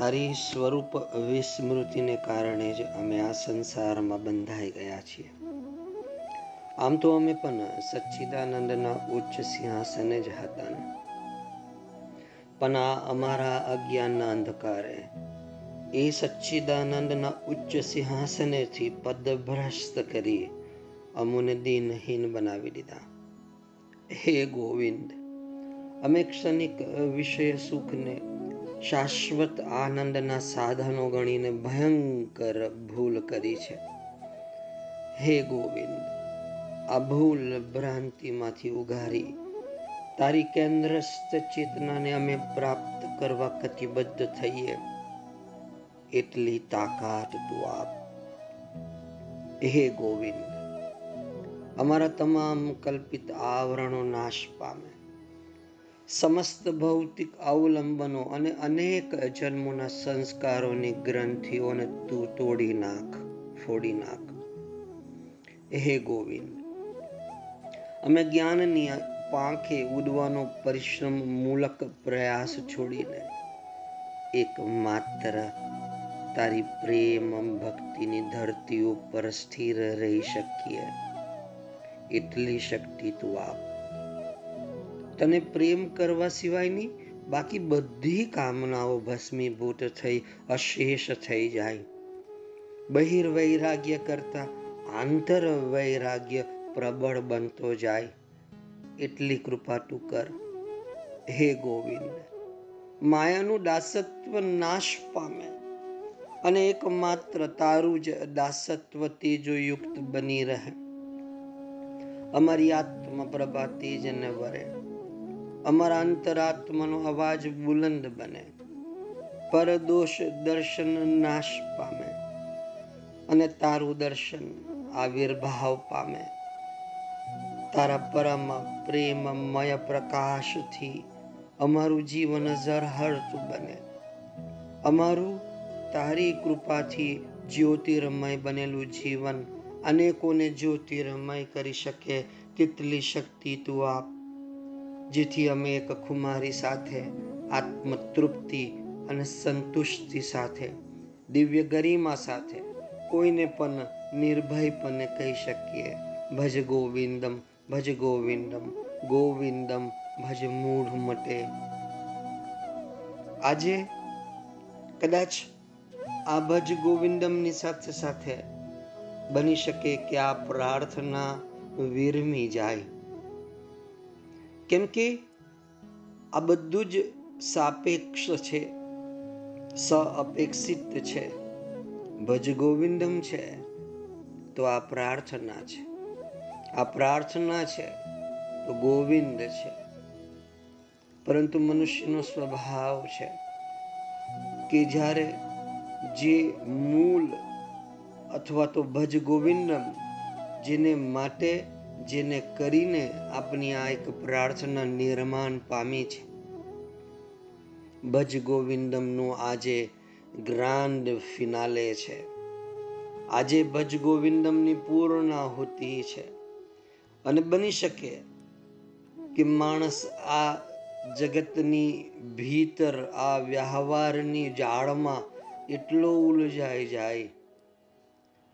તારી સ્વરૂપ વિસ્મૃતિને કારણે જ અમે આ સંસારમાં બંધાઈ ગયા છીએ. આમ તો અમે પણ સચ્ચિદાનંદના ઉચ્ચ સિંહાસને જ હતા ને. પણ આ અમારા અજ્ઞાનના અંધકારે એ સચ્ચિદાનંદના ઉચ્ચ સિંહાસનેથી પદભ્રષ્ટ કરી અમુને દિનહીન બનાવી દીધા. હે ગોવિંદ, અમે ક્ષણિક વિષય સુખને શાશ્વત આનંદના સાધનો ગણીને ભયંકર ભૂલ કરી છે. હે ગોવિંદ, આ ભૂલ ભ્રાંતિમાંથી ઉઘારી. તારી કેન્દ્રસ્થ ચેતનાને અમે પ્રાપ્ત કરવા કટિબદ્ધ થઈએ. એટલી તાકાત તું આપ. હે ગોવિંદ, અમારા તમામ કલ્પિત આવરણો નાશ પામે. સમસ્ત ભૌતિક અવલંબનો અને અનેક જન્મોના સંસ્કારોની ગ્રંથિઓને તું તોડી નાખ, ફોડી નાખ. હે ગોવિંદ, અમે જ્ઞાનની પાંખે ઉડવાનો પરિશ્રમ મૂલક પ્રયાસ છોડીને એક માત્ર તારી પ્રેમ ભક્તિની ધરતી ઉપર સ્થિર રહી શકીએ. એટલી શક્તિ તું આપ. તને પ્રેમ કરવા સિવાયની બાકી બધી કામનાઓ ભસ્મીભૂત થઈ, અશેષ થઈ જાય. બહિર વૈરાગ્ય કરતા આંતર વૈરાગ્ય પ્રબળ બનતો જાય. એટલી કૃપા તું કર. હે ગોવિંદ, માયાનું દાસત્વ નાશ પામે અને એકમાત્ર તારું જ દાસત્વ તેજોયુક્ત બની રહે. અમારી આત્મા પ્રભા તેજને વરે. અમારા અંતરાત્માનો અવાજ બુલંદ બને. પરદોષ દર્શન નાશ પામે અને તારું દર્શન આવિર્ભાવ પામે. તારા પરમ પ્રેમમય પ્રકાશથી અમારું જીવન ઝરહરતું બને. અમારું તારી કૃપાથી જ્યોતિર્મય બનેલું જીવન અનેકોને જ્યોતિર્મય કરી શકે. તેટલી શક્તિ તું આપ. જેથી અમે એક ખુમારી સાથે, આત્મતૃપ્તિ અને સંતુષ્ટિ સાથે, દિવ્ય ગરિમા સાથે કોઈને પણ નિર્ભયપણે કહી શકીએ. ભજ ગોવિંદમ ભજ ગોવિંદમ ગોવિંદમ, ભજ મૂઢ મટે. આજે કદાચ આ ભજ ગોવિંદમની સાથે સાથે બની શકે કે આ પ્રાર્થના વિરમી જાય. કેમ કે આ બધું જ સાપેક્ષ છે સ અપેક્ષિત છે ભજ ગોવિંદમ છે. તો આ પ્રાર્થના છે. આ પ્રાર્થના છે તો ગોવિંદ છે. પરંતુ મનુષ્યનો સ્વભાવ છે કે જ્યારે જે મૂળ અથવા તો ભજ ગોવિંદમ જેને માટે જેને કરીને આપની આ એક પ્રાર્થના નિર્માણ પામી છે. ભજ ગોવિંદમનું આજે ગ્રાન્ડ ફિનાલે છે. આજે ભજ ગોવિંદમની પૂર્ણાહુતિ છે. અને બની શકે કે માણસ આ જગતની ભીતર, આ વ્યવહારની જાળમાં એટલો ઉલઝાઈ જાય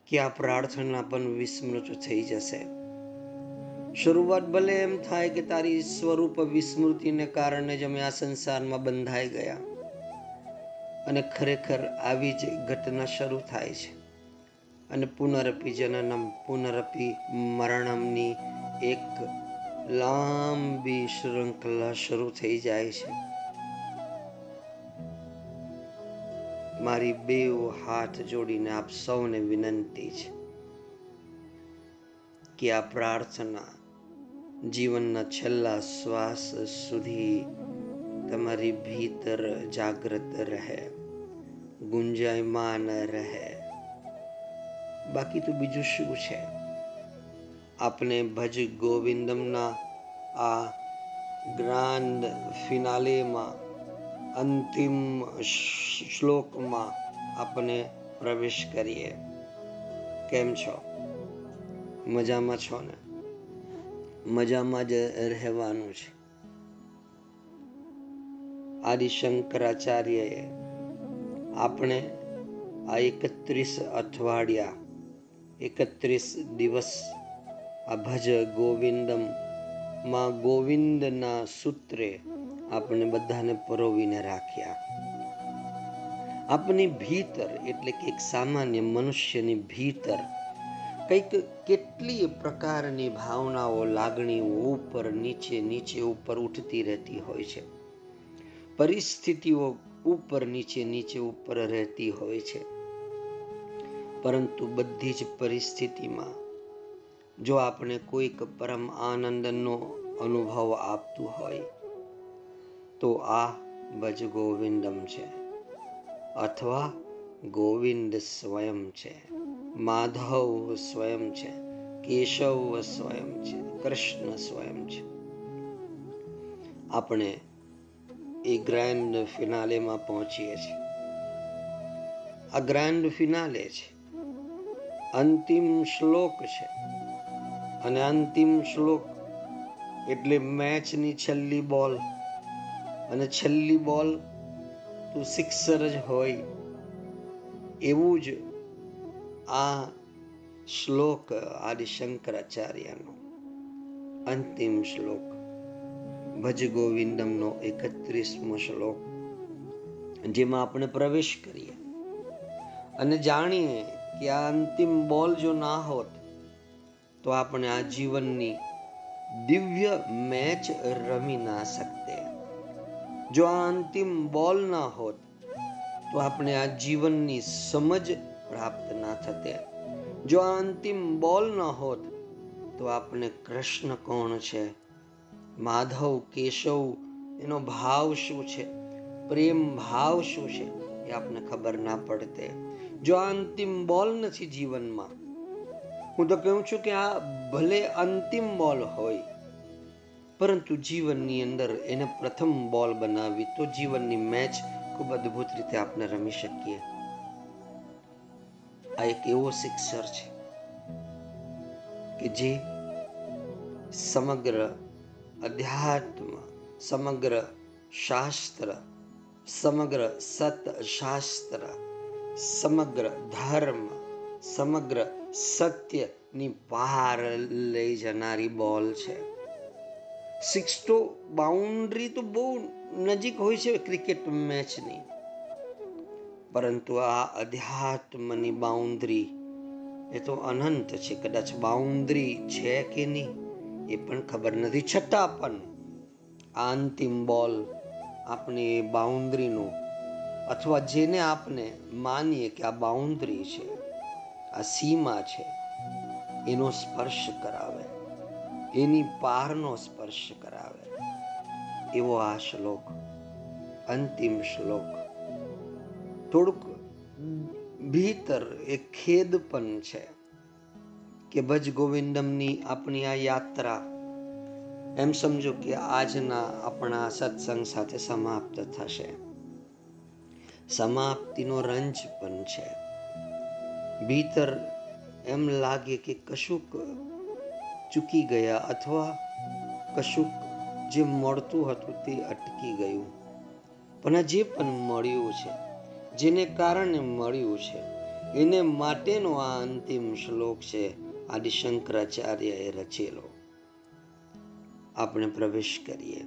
કે આ પ્રાર્થના પણ વિસ્મૃત થઈ જશે. શરૂઆત ભલે એમ થાય કે તારી સ્વરૂપ વિસ્મૃતિને કારણે જ અમે આ સંસારમાં બંધાઈ ગયા. અને ખરેખર આવી જ ઘટના શરૂ થાય છે. અને પુનરપી જનનમ પુનરપી મરણમની એક લાંબી શૃંખલા શરૂ થઈ જાય છે. મારી બે હાથ જોડીને આપ સૌને વિનંતી છે કે આ પ્રાર્થના જીવનના છેલ્લા શ્વાસ સુધી તમારી ભીતર જાગૃત રહે, ગુંજાયમાન રહે. બાકી તો બીજું શું છે? આપણે ભજ ગોવિંદમના આ ગ્રાન્ડ ફિનાલેમાં, અંતિમ શ્લોકમાં આપણે પ્રવેશ કરીએ. કેમ છો? મજામાં છો ને? મજામાં જ રહેવાનું છે. આદિ શંકરાચાર્યએ આપણે આ એકત્રીસ અઠવાડિયા, એકત્રીસ દિવસ આ ભજ ગોવિંદમમાં ગોવિંદના સૂત્રે આપણે બધાને પરોવીને રાખ્યા. આપની ભીતર એટલે કે એક સામાન્ય મનુષ્યની ભીતર કંઈક કેટલી પ્રકારની ભાવનાઓ લાગણીઓ ઉપર, નીચે નીચે ઉપર ઉઠતી રહેતી હોય છે. પરિસ્થિતિઓ ઉપર, નીચે નીચે ઉપર રહેતી હોય છે. પરંતુ બધી જ પરિસ્થિતિમાં જો આપણે કોઈક પરમ આનંદનો અનુભવ આપતું હોય, તો આ ભજ ગોવિંદમ છે. અથવા ગોવિંદ સ્વયં છે. માધવ સ્વયં છે, કેશવ સ્વયં છે, કૃષ્ણ સ્વયં છે. આપણે એ ગ્રાન્ડ ફિનાલેમાં પહોંચીએ છીએ. આ ગ્રાન્ડ ફિનાલે છે. અંતિમ શ્લોક છે. અને અંતિમ શ્લોક એટલે મેચની છેલ્લી બોલ. અને છેલ્લી બોલ તો સિક્સર જ હોય. એવું જ આ શ્લોક આદિ શંકરાચાર્યનો અંતિમ શ્લોક. ભજ ગોવિંદમનો એકત્રીસમો શ્લોક, જેમાં આપણે પ્રવેશ કરીએ અને જાણીએ કે આ અંતિમ બોલ જો ના હોત, તો આપણે આ જીવનની દિવ્ય મેચ રમી ના શકતે. જો આ અંતિમ બોલ ના હોત, તો આપણે આ જીવનની સમજ પ્રાપ્ત ના થતે. જો આ અંતિમ બોલ ન હોત, તો આપણે કૃષ્ણ કોણ છે? માધવ, કેશવ, એનો ભાવ શું છે? પ્રેમ ભાવ શું છે? એ આપને ખબર ના પડતે. જો આ અંતિમ બોલ નથી જીવનમાં, હું તો કહું છું કે આ ભલે અંતિમ બોલ હોય, પરંતુ જીવનની અંદર એને પ્રથમ બોલ બનાવી તો જીવનની મેચ ખૂબ અદ્ભુત રીતે આપણે રમી શકીએ. આ એક એવો શિક્ષર છે કે જે સમગ્ર અધ્યાત્મ, સમગ્ર શાસ્ત્ર, સમગ્ર સત શાસ્ત્ર સમગ્ર ધર્મ, સમગ્ર સત્યની બહાર લઈ જનારી બોલ છે. સિક્સ તો બાઉન્ડ્રી તો બહુ નજીક હોય છે ક્રિકેટ મેચની પરંતુ આ અધ્યાત્મની બાઉન્ડ્રી એ તો અનંત છે, કદાચ બાઉન્ડ્રી છે કે નહીં, એ પણ ખબર નથી. છતાં પણ આ અંતિમ બોલ આપણી એ અથવા જેને આપણે માનીએ કે આ બાઉન્ડ્રી છે, આ સીમા છે, એનો સ્પર્શ કરાવે, એની પારનો સ્પર્શ કરાવે. એવો આ શ્લોક, અંતિમ શ્લોક. થોડુંક ભીતર એક ખેદ પણ છે કે ભજ ગોવિંદમની આપણી આ યાત્રા, એમ સમજો કે આજના આપણા સત્સંગ સાથે સમાપ્ત થશે. સમાપ્તિનો રંજ પણ છે. ભીતર એમ લાગે કે કશુંક ચૂકી ગયા અથવા કશુંક જે મળતું હતું તે અટકી ગયું. પણ જે પણ મળ્યું છે જેને કારણે મળ્યું છે. એને માટેનો આ અંતિમ શ્લોક છે આદિ શંકરાચાર્યએ રચેલો. આપણે પ્રવેશ કરીએ.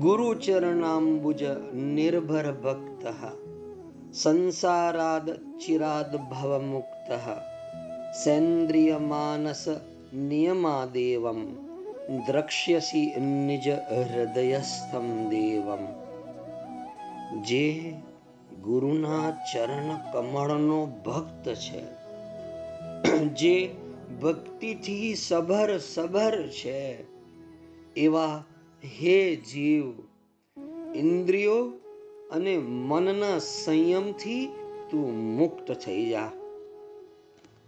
ગુરુચરણાંબુજ નિર્ભર ભક્ત, સંસારાદ ચિરાદ ભવમુક્ત સેન્દ્રિય માનસ નિયમાદેવમ, દ્રક્ષ્યસી નિજ હૃદયસ્થમ દેવમ. જે ગુરુના ચરણ કમળનો ભક્ત છે. જે ભક્તિથી સભર સભર છે. એવા હે જીવ, ઇન્દ્રિયો અને મનના સંયમથી તું મુક્ત થઈ જા.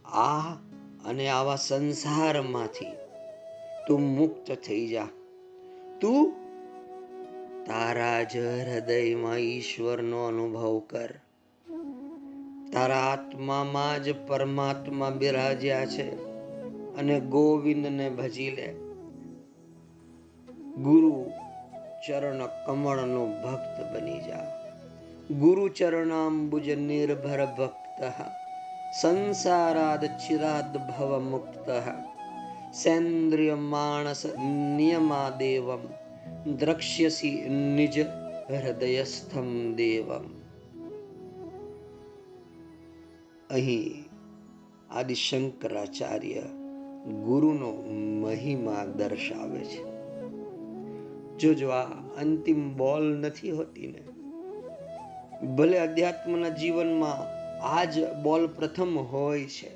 આ અને આવા સંસારમાંથી તું મુક્ત થઈ જા. તું તારા જ હૃદયમાં ઈશ્વરનો અનુભવ કર. તારા આત્મામાં જ પરમાત્મા બિરાજ્યા છે અને ગોવિંદને ભજી લે. ગુરુ ચરણ કમળનો ભક્ત બની જા. ગુરુ ચરણાંબુજ નિર્ભર ભક્ત સંસારાદ ચિરાદ ભવ મુક્ત સેન્દ્રિય માણસ નિયમાદેવમ દ્રક્ષ્યસી નિજ હૃદયસ્થમ દેવમ અહીં આદિશંકરાચાર્ય ગુરુનો મહિમા દર્શાવે છે જોજો આ અંતિમ બોલ નથી હોતી ને ભલે અધ્યાત્મના જીવનમાં આ જ બોલ પ્રથમ હોય છે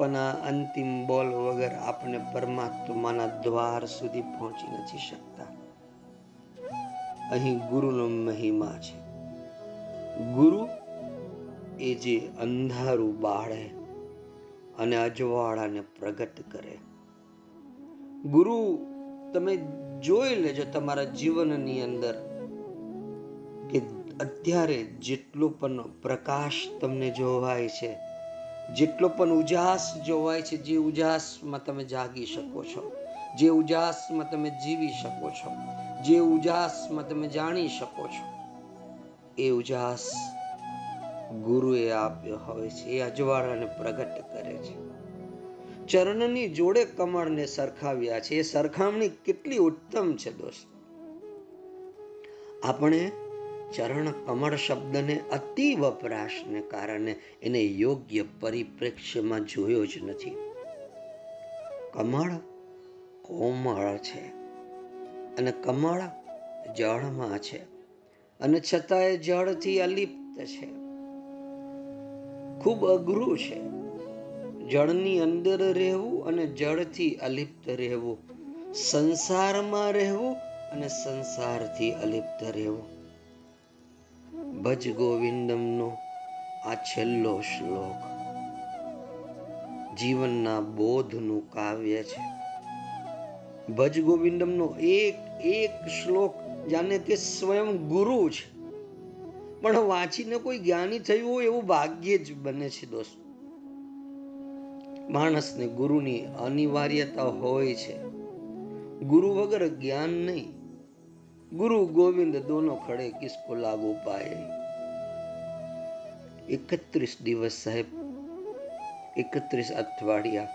પણ અંતિમ બોલ વગર આપણે પરમાત્માના દ્વાર સુધી પહોંચી નથી શકતા. અહીં ગુરુનો મહિમા છે. ગુરુ એ જે અંધારું બાળે અને અજવાળાને પ્રગટ કરે. ગુરુ, તમે જોઈ લેજો તમારા જીવનની અંદર કે અત્યારે જેટલો પણ પ્રકાશ તમને જોવાય છે જેટલો પણ ઉજાસ જોવાય છે, જે ઉજાસમાં તમે જાગી શકો છો, જે ઉજાસમાં તમે જીવી શકો છો, જે ઉજાસમાં તમે જાણી શકો છો, એ ઉજાસ ગુરુએ આપ્યો હોય છે, એ અજવાળાને પ્રગટ કરે છે. ચરણની જોડે કમળને સરખાવ્યા છે. એ સરખામણી કેટલી ઉત્તમ છે દોસ્ત. આપણે ચરણ કમળ શબ્દને અતિ વપરાશને કારણે એને યોગ્ય પરિપ્રેક્ષ્યમાં જોયો જ નથી. કમળ કોમળ છે અને કમળ જળમાં છે અને છતાંય જળથી અલિપ્ત છે. ખૂબ અઘરું છે. જળની અંદર રહેવું અને જળથી અલિપ્ત રહેવું, સંસારમાં રહેવું અને સંસારથી અલિપ્ત રહેવું. ભજ ગોવિંદમનો આ છેલ્લો શ્લોક. જીવનના બોધનું કાવ્ય છે. ભજ ગોવિંદમનો એક એક શ્લોક જાણે કે સ્વયં ગુરુ છે. પણ વાંચીને કોઈ જ્ઞાની થયું હોય એવું ભાગ્ય જ બને છે દોસ્ત. માણસને ગુરુની અનિવાર્યતા હોય છે. ગુરુ વગર જ્ઞાન નહીં. ગુરુ ગોવિંદ દોનો ખડે કિસકો લાગુ પાએ એકત્રીસ દિવસ સાહેબ, એકત્રીસ અઠવાડિયા.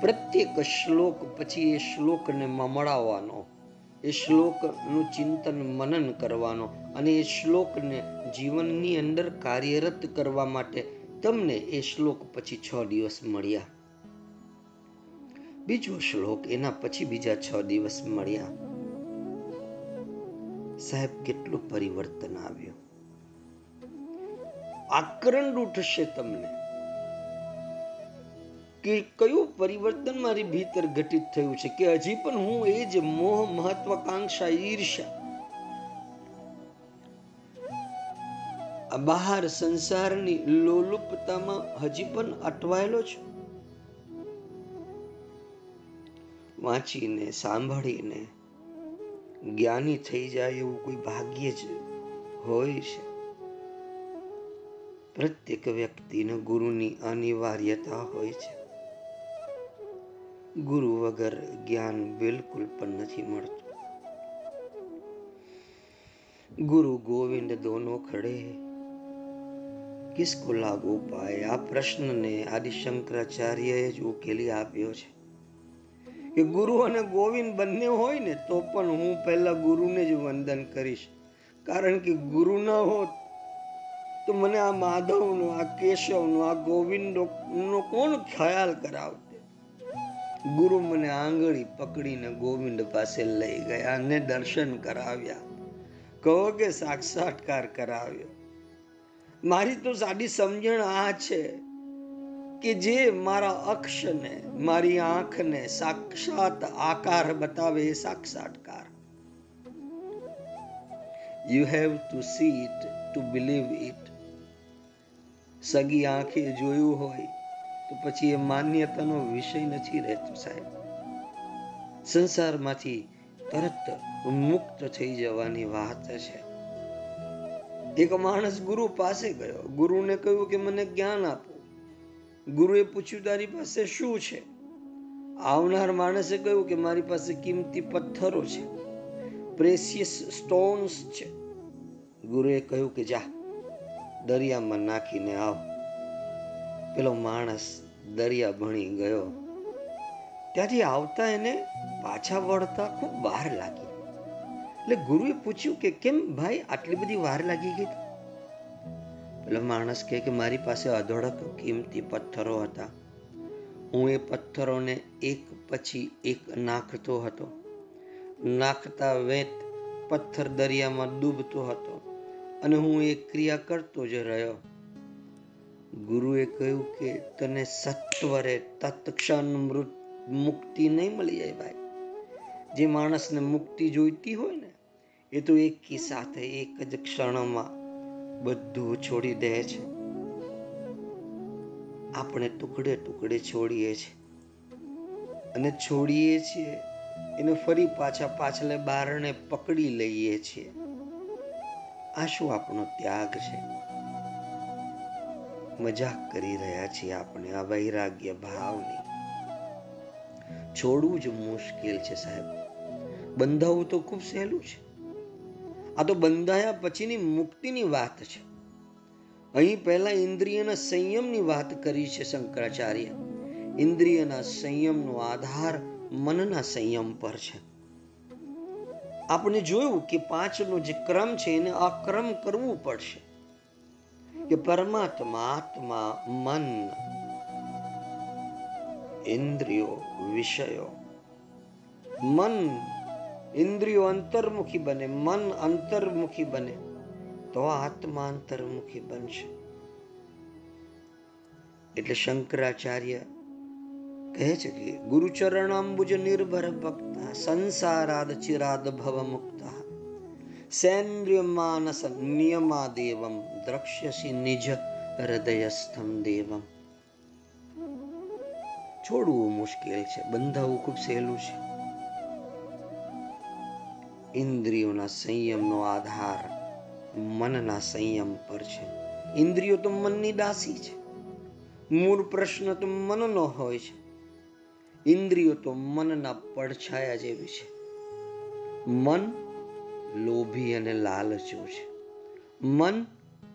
પ્રત્યેક શ્લોક પછી એ શ્લોકને મમળાવવાનો, એ શ્લોકનું ચિંતન મનન કરવાનો અને એ શ્લોકને જીવનની અંદર કાર્યરત કરવા માટે તમને એ શ્લોક પછી છ દિવસ મળ્યા. બીજો શ્લોક એના પછી બીજા છ દિવસ મળ્યા. સાહેબ, કેટલું પરિવર્તન આવ્યું. આકરંડ ઉઠશે તમને. કે કયું પરિવર્તન મારી ભીતર ઘટિત થયું છે કે હજી પણ હું એ જ મોહ મહત્વાકાંક્ષા ઈર્ષ્યા. બહાર સંસારની લોલુપતામાં હજી પણ અટવાયેલો છું. વાંચીને, સાંભળીને જ્ઞાની થઈ જાય એવું કોઈ ભાગ્ય જ હોય છે. પ્રત્યેક વ્યક્તિને ગુરુની અનિવાર્યતા હોય છે. ગુરુ વગર જ્ઞાન બિલકુલ પણ નથી મળતું. ગુરુ ગોવિંદ દોનો ખડે. કિસકો લાગુ પાય? આ પ્રશ્નને આદિ શંકરાચાર્યએ જ ઉકેલી આપ્યો છે. કે ગુરુ અને ગોવિંદ બંને હોય ને, તો પણ હું પહેલાં ગુરુને જ વંદન કરીશ. કારણ કે ગુરુ ન હોત, તો મને આ માધવનો, આ કેશવનો, આ ગોવિંદનો કોણ ખ્યાલ કરાવતે? ગુરુ મને આંગળી પકડીને ગોવિંદ પાસે લઈ ગયા અને દર્શન કરાવ્યા. કહો કે સાક્ષાત્કાર કરાવ્યો. મારી તો સાદી સમજણ આ છે કે જે મારા અક્ષને, મારી આંખને સાક્ષાત આકાર બતાવે, સાક્ષાત્કાર. You have to see it to believe it સગી આંખે જોયું હોય, તો પછી એ માન્યતાનો વિષય નથી રહેતો સાહેબ. સંસારમાંથી તરત મુક્ત થઈ જવાની વાત છે. એક માણસ ગુરુ પાસે ગયો. ગુરુને કહ્યું કે મને જ્ઞાન આપો. ગુરુએ પૂછ્યું, તારી પાસે શું છે? આવનાર માણસે કહ્યું કે, મારી પાસે કિંમતી પથ્થરો છે, પ્રેસિયસ સ્ટોન્સ છે. ગુરુએ કહ્યું કે, જા, દરિયામાં નાખીને આવ. પેલો માણસ દરિયા ભણી ગયો. ત્યાંથી આવતા એને પાછા વળતા ખૂબ વાર લાગી. એટલે ગુરુએ પૂછ્યું કે, કેમ ભાઈ આટલી બધી વાર લાગી ગઈ? પેલો માણસ કહે કે મારી પાસે અધોડક કિંમતી પથ્થરો હતા. હું એ પથ્થરોને એક પછી એક નાખતો હતો. નાખતા વેત પથ્થર દરિયામાં ડૂબતો હતો અને હું એ ક્રિયા કરતો જ રહ્યો. ગુરુએ કહ્યું કે તને સત્વરે તત્ક્ષણ મૃત મુક્તિ નહીં મળી જાય ભાઈ. જે માણસને મુક્તિ જોઈતી હોય ને, એ તો એક સાથે એક જ ક્ષણમાં બધું છોડી દે છે. આપણે ટુકડે ટુકડે છોડીએ છીએ. અને છોડીએ છીએ એને ફરી પાછા પાછલે બારણે પકડી લઈએ છીએ. આ શું આપણો ત્યાગ છે? મજાક કરી રહ્યા છીએ આપણે આ વૈરાગ્ય ભાવની. છોડવું જ મુશ્કેલ છે સાહેબ. બંધાવવું તો ખૂબ સહેલું છે. આ તો બંધાયા પછીની મુક્તિની વાત છે. અહીં પહેલા ઇન્દ્રિયના સંયમની વાત કરી છે શંકરાચાર્ય. ઇન્દ્રિયના સંયમનો આધાર મનના સંયમ પર છે. આપણે જોયું કે પાંચનો જે ક્રમ છે એને અક્રમ કરવું પડશે. કે પરમાત્મા, આત્મા, મન, ઇન્દ્રિયો, વિષયો, મન ઇન્દ્રિયો અંતર્મુખી બને મન અંતર્મુખી બને તો આત્મા અંતર્મુખી બનશે એટલે શંકરાચાર્ય કહે છે કે, ગુરુચરણાંબુજ નિર્ભર ભક્તા, સંસારાદ ચિરાદ ભવ મુક્તા, સેન્દ્રિય માનસ નિયમા દેવમ દ્રક્ષ્યસી નિજ હૃદયસ્થમ દેવમ. છોડવું મુશ્કેલ છે બંધાવવું ખૂબ સહેલું છે. ઇન્દ્રિયોના સંયમનો આધાર મનના સંયમ પર છે. ઇન્દ્રિયો તો મનની દાસી છે. મૂળ પ્રશ્ન તો મનનો હોય છે. ઇન્દ્રિયો તો મનના પડછાયા જેવી છે. મન લોભી અને લાલચો છે. મન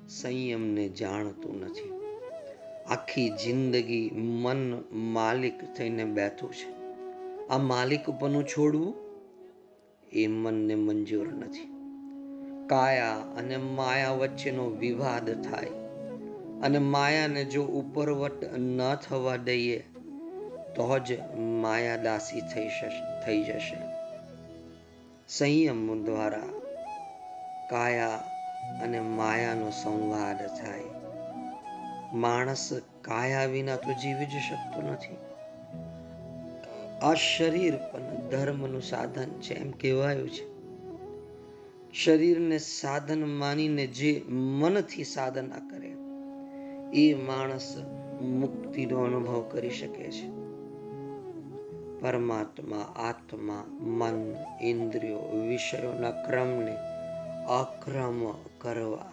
સંયમને જાણતું નથી. આખી જિંદગી મન માલિક થઈને બેઠું છે. આ માલિકપણું છોડવું એ મનને મંજૂર નથી. કાયા અને માયા વચ્ચેનો વિવાદ થાય અને માયાને જો ઉપરવટ ન થવા દઈએ, તો જ માયા દાસી થઈ થઈ જશે. સંયમ દ્વારા કાયા અને માયાનો સંવાદ થાય. માણસ કાયા વિના તો જીવી જ શકતો નથી. આ શરીર પણ ધર્મનું સાધન છે, એમ કહેવાયું છે. શરીરને સાધન માનીને જે મનથી સાધના કરે, એ માણસ મુક્તિનો અનુભવ કરી શકે છે. પરમાત્મા, આત્મા, મન, ઇન્દ્રિયો, વિષયોના ક્રમને અક્રમ કરવા,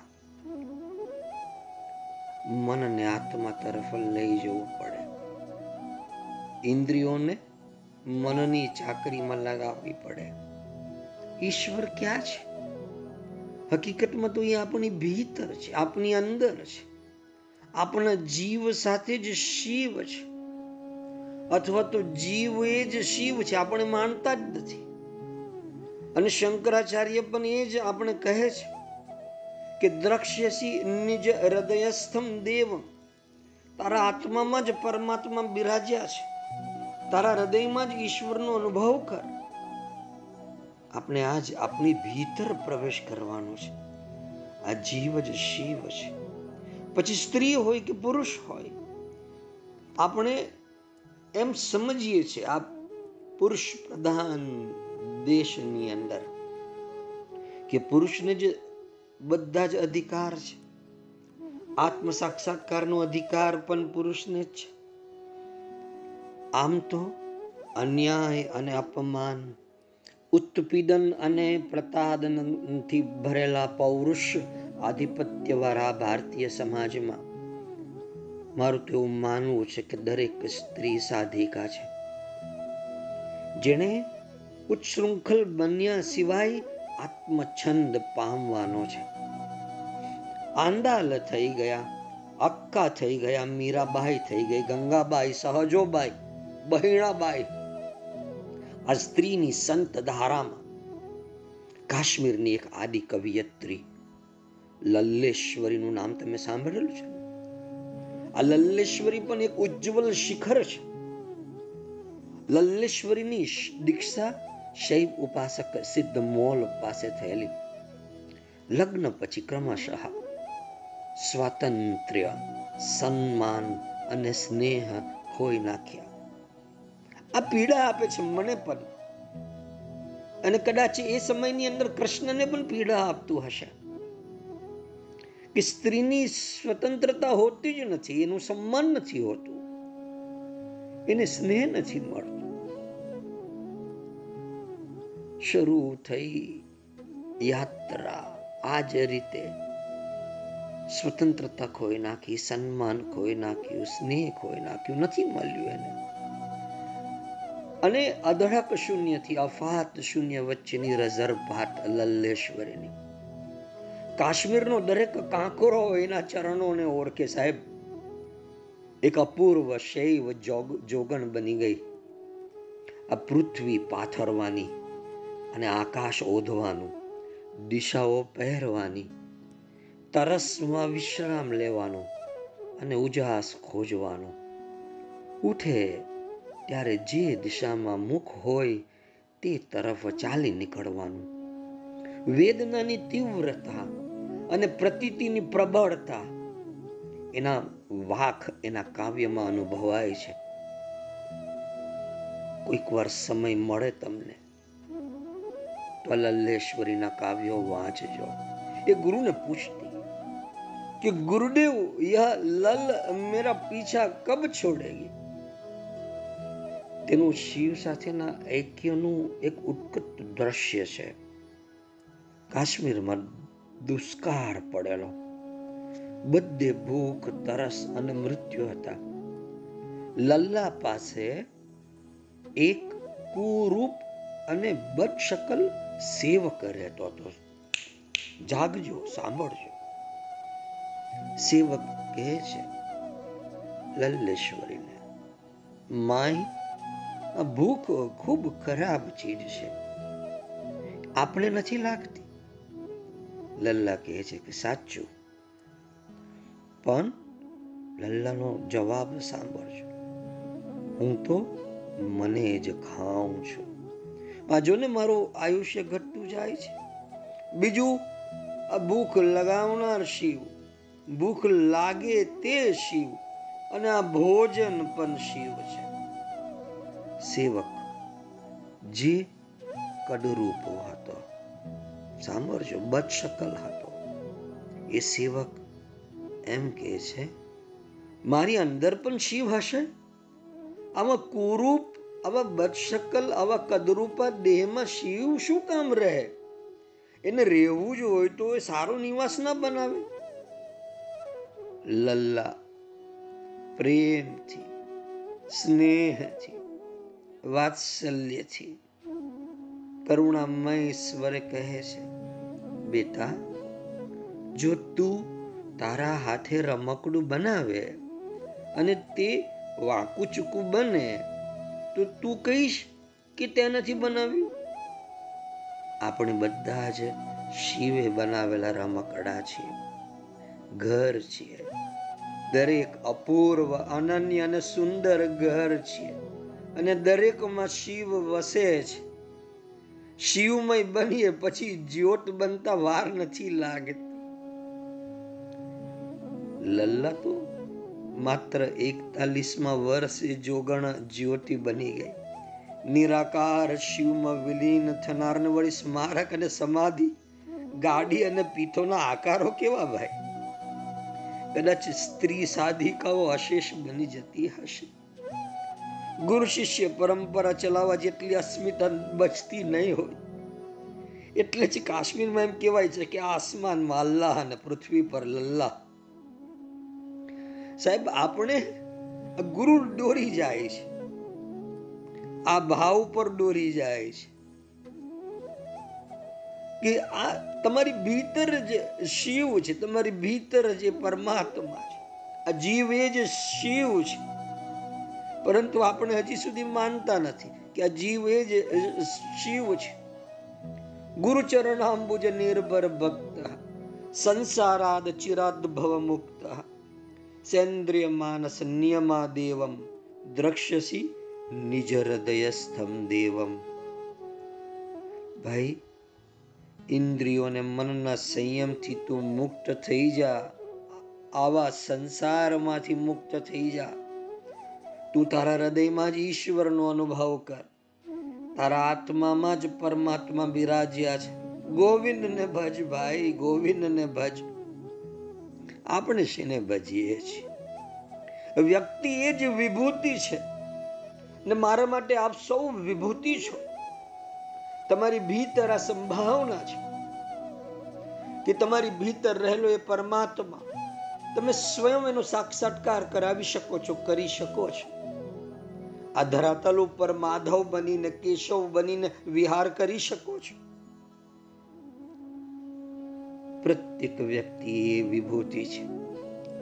મનને આત્મા તરફ લઈ જવું પડે. ઇન્દ્રિયોને મનની ચાકરીમાં લગાવવી પડે. ઈશ્વર ક્યાં છે? હકીકતમાં તો એ આપણી ભીતર છે આપણી અંદર છે. આપણા જીવ સાથે જ શિવ છે. અથવા તો જીવ એ જ શિવ છે, આપણે માનતા જ નથી. અને શંકરાચાર્ય પણ એ જ આપણે કહે છે કે દ્રક્ષ્યસી નિજ હૃદયસ્થમ દેવ તારા આત્મામાં જ પરમાત્મા બિરાજ્યા છે. તારા હૃદયમાં જ ઈશ્વરનો અનુભવ કર. આપણે આજ આપણી ભીતર પ્રવેશ કરવાનો છે. આ જીવ જ શિવ છે. પછી સ્ત્રી હોય કે પુરુષ હોય, આપણે એમ સમજીએ છીએ આ પુરુષ પ્રધાન દેશની અંદર, કે પુરુષને જ બધા જ અધિકાર છે. આત્મ સાક્ષાત્કારનો અધિકાર પણ પુરુષને જ છે. આમ તો અન્યાય અને અપમાન, ઉત્પીડન અને પ્રતાડનથી ભરેલા પૌરુષ આધિપત્યવાળા ભારતીય સમાજમાં. મારું તો એવું માનવું છે કે દરેક સ્ત્રી સાધિકા છે. જેણે ઉચ્છૃંખલ બન્યા સિવાય આત્મછંદ પામવાનો છે. આંદાલ થઈ ગયા અક્કા થઈ ગયા, મીરાબાઈ થઈ ગઈ, ગંગાબાઈ, સહજોબાઈ બહિણાબાઈ, આ સ્ત્રીની સંત ધારામાં કાશ્મીરની એક આદિ કવિયત્રી લલ્લેશ્વરીનું નામ તમે સાંભળેલું છે? આ લલ્લેશ્વરી પણ એક ઉજ્જવલ શિખર છે. લલ્લેશ્વરીની દીક્ષા શૈવ ઉપાસક સિદ્ધ મોલ પાસે થયેલી. લગ્ન પછી ક્રમશઃ સ્વાતંત્ર્ય, સન્માન અને સ્નેહ ખોઈ નાખ્યા. આ પીડા આપે છે મને પણ. અને કદાચ એ સમયની અંદર કૃષ્ણને પણ પીડા આપતું હશે. કે સ્ત્રીની સ્વતંત્રતા હોતી જ નથી, એનું સન્માન નથી હોતું. એને સ્નેહ નથી મળતું. શરૂ થઈ યાત્રા. આ જ રીતે સ્વતંત્રતા ખોઈ નાખી, સન્માન ખોઈ નાખ્યું, સ્નેહ ખોઈ નાખ્યું, નથી મળ્યું એને. અને અધડક શૂન્યથી અફાત શૂન્ય વચ્ચેની રઝરભાટ લલ્લેશ્વરીની. કાશ્મીરનો દરેક કાંકરો એના ચરણોને ઓળખે સાહેબ. એક અપૂર્વ શૈવ જોગ, જોગણ બની ગઈ. આ પૃથ્વી પાથરવાની અને આકાશ ઓધવાનું દિશાઓ પહેરવાની, તરસમાં વિશ્રામ લેવાનો અને ઉજાસ ખોજવાનો. ઉઠે ત્યારે જે દિશામાં મુખ હોય તે તરફ ચાલી નીકળવાનું. વેદનાની તીવ્રતા અને પ્રતીતિની પ્રબળતા, એના વાક એના કાવ્યમાં અનુભવાય છે. કોઈક વાર સમય મળે તમને, તો લલ્લેશ્વરીના કાવ્યો વાંચજો. એ ગુરુને પૂછતી કે, ગુરુદેવ, યહ લલ મેરા પીછા કબ છોડેગી? તેનું શિવ સાથેના ઐક્યનું એક ઉત્કટ દ્રશ્ય છે. કાશ્મીરમાં દુષ્કાળ પડેલો. બધે ભૂખ, તરસ અને મૃત્યુ હતા. લલ્લા પાસે એક કુરૂપ અને બદશકલ સેવક રહેતો હતો. જાગજો, સાંભળજો. સેવક કહે છે, લલ્લેશ્વરીને, માય ભૂખ ખૂબ ખરાબ ચીજ છે. આપણે નથી લાગતી. લલ્લા કહે છે કે સાચું. પણ લલ્લાનો જવાબ સાંભળજો. હું તો મને જ ખાઉં છું. આ જોને મારું આયુષ્ય ઘટતું જાય છે. બીજું, આ ભૂખ લગાવનાર શિવ. ભૂખ લાગે તે શિવ. અને આ ભોજન પણ શિવ છે. સેવક જે કડરૂપો હતો, સાંભળજો, બદશકલ હતો. એ સેવક એમ કે છે, મારી અંદર પણ શિવ હશે? આવા કુરૂપ, આવા બદશકલ, આવા કદરૂપા દેહમાં શિવ શું કામ રહે? એને રહેવું જ હોય તો એ સારો નિવાસ ના બનાવે. લલ્લા પ્રેમથી, સ્નેહથી વાત્સલ્યથી. કરુણામય સ્વરે કહે છે, બેટા, જો તું તારા હાથે રમકડું બનાવે અને તે વાકું ચૂકું બને, તો તું કહીશ કે તે નથી બનાવ્યું. આપણે બધા જ શિવે બનાવેલા રમકડા છીએ, ઘર છીએ, દરેક અપૂર્વ, અનન્ય અને સુંદર ઘર છે અને દરેકમાં શિવ વસે છે શિવમય બનીએ પછી જ્યોત બનતા વાર નથી લાગતી. લલ્લા તો માત્ર એકતાલીસમાં વર્ષે જોગણ જ્યોતિ બની ગઈ. નિરાકાર શિવમાં વિલીન થનારને વળી સ્મારક અને સમાધિ, ગાડી અને પીઠોના આકારો કેવા ભાઈ? કદાચ સ્ત્રી સાધિકાઓ અશેષ બની જતી હશે. ગુરુ શિષ્ય પરંપરા ચલાવવા જેટલી અસ્મિતા બચતી નહીં હોય. એટલે જ કાશ્મીરમાં એમ કહેવાય છે કે આસમાનમાં અલ્લાહ અને પૃથ્વી પર લલ્લાહ સાહેબ, આપણે ગુરુ દોરી જાય છે. આ ભાવ પર દોરી જાય છે. કે આ તમારી ભીતર જે શિવ છે, તમારી ભીતર જે પરમાત્મા છે, આ જીવ એ જ શિવ છે. પરંતુ આપણે હજી સુધી માનતા નથી કે આ જીવ એ જ શિવ છે. ગુરુચરણ અંબુજ નિર્ભર ભક્ત, સંસારાદ ચિરાદ ભવ મુક્ત સેન્દ્રિય માનસ નિયમા દેવમ, દ્રક્ષ્યસી નિજ હૃદયસ્થમ દેવમ. ભાઈ, ઇન્દ્રિયોને મનના સંયમથી તું મુક્ત થઈ જા. આવા સંસારમાંથી મુક્ત થઈ જા. તું તારા હૃદયમાં જ ઈશ્વરનો અનુભવ કર. તારા આત્મામાં જ પરમાત્મા બિરાજ્યા છે. ગોવિંદને ભજ ભાઈ, ગોવિંદને ભજ. આપણે શેને ભજીએ છીએ? વ્યક્તિ એ જ વિભૂતિ છે. ને મારા માટે આપ સૌ વિભૂતિ છો. તમારી ભીતર આ સંભાવના છે કે તમારી ભીતર રહેલો એ પરમાત્મા તમે સ્વયં એનો સાક્ષાત્કાર કરાવી શકો છો, કરી શકો છો. આ ધરાતલ ઉપર માધવ બનીને, કેશવ બનીને વિહાર કરી શકો છો. પ્રત્યેક વ્યક્તિ એ વિભૂતિ છે.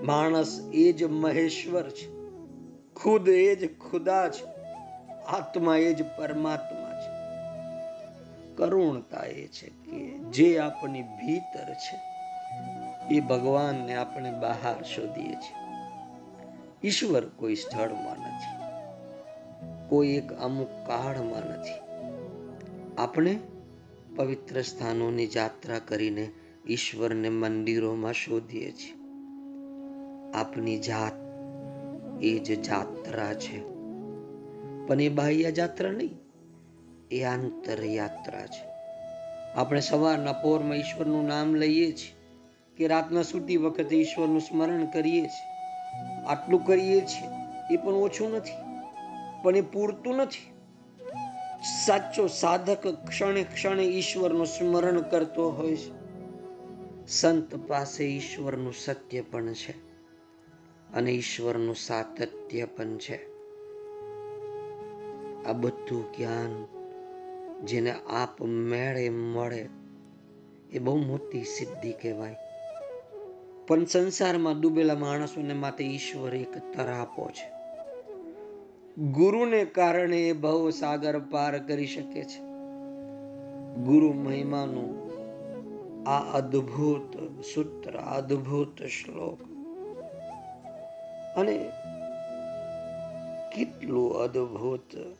માણસ એ જ મહેશ્વર છે. ખુદ એ જ ખુદા છે. આત્મા એ જ પરમાત્મા છે. કરુણતા એ છે કે જે આપણી ભીતર છે, એ ભગવાનને આપણે બહાર શોધીએ છીએ. ઈશ્વર કોઈ સ્થળમાં નથી. કોઈ એક અમુક કાળમાં નથી. આપણે પવિત્ર સ્થાનોની યાત્રા કરીને ઈશ્વરને મંદિરોમાં શોધીએ છીએ. આપની જાત એ જ જાત્રા છે. પણ એ બાહ્ય જાત્રા નહીં, એ આંતર યાત્રા છે. આપણે સવારના પોરમાં ઈશ્વરનું નામ લઈએ છીએ કે રાતના સૂતી વખતે ઈશ્વરનું સ્મરણ કરીએ છીએ. આટલું કરીએ છીએ એ પણ ઓછું નથી. પણ એ પૂરતું નથી. સાચો સાધક ક્ષણે ક્ષણે ઈશ્વરનું સ્મરણ કરતો હોય છે. સંત પાસે ઈશ્વરનું સત્ય પણ છે અને ઈશ્વરનું સાતત્ય પણ છે. આ બધું જ્ઞાન જેને આપ મેળે મળે એ બહુ મોટી સિદ્ધિ કહેવાય. પણ સંસારમાં ડૂબેલા માણસોને માટે ઈશ્વર એક તરાપો છે. ગુરુને કારણે એ ભવ સાગર પાર કરી શકે છે. ગુરુ મહિમાનું આ અદ્ભુત સૂત્ર, અદ્ભુત શ્લોક. અને કેટલું અદ્ભુત.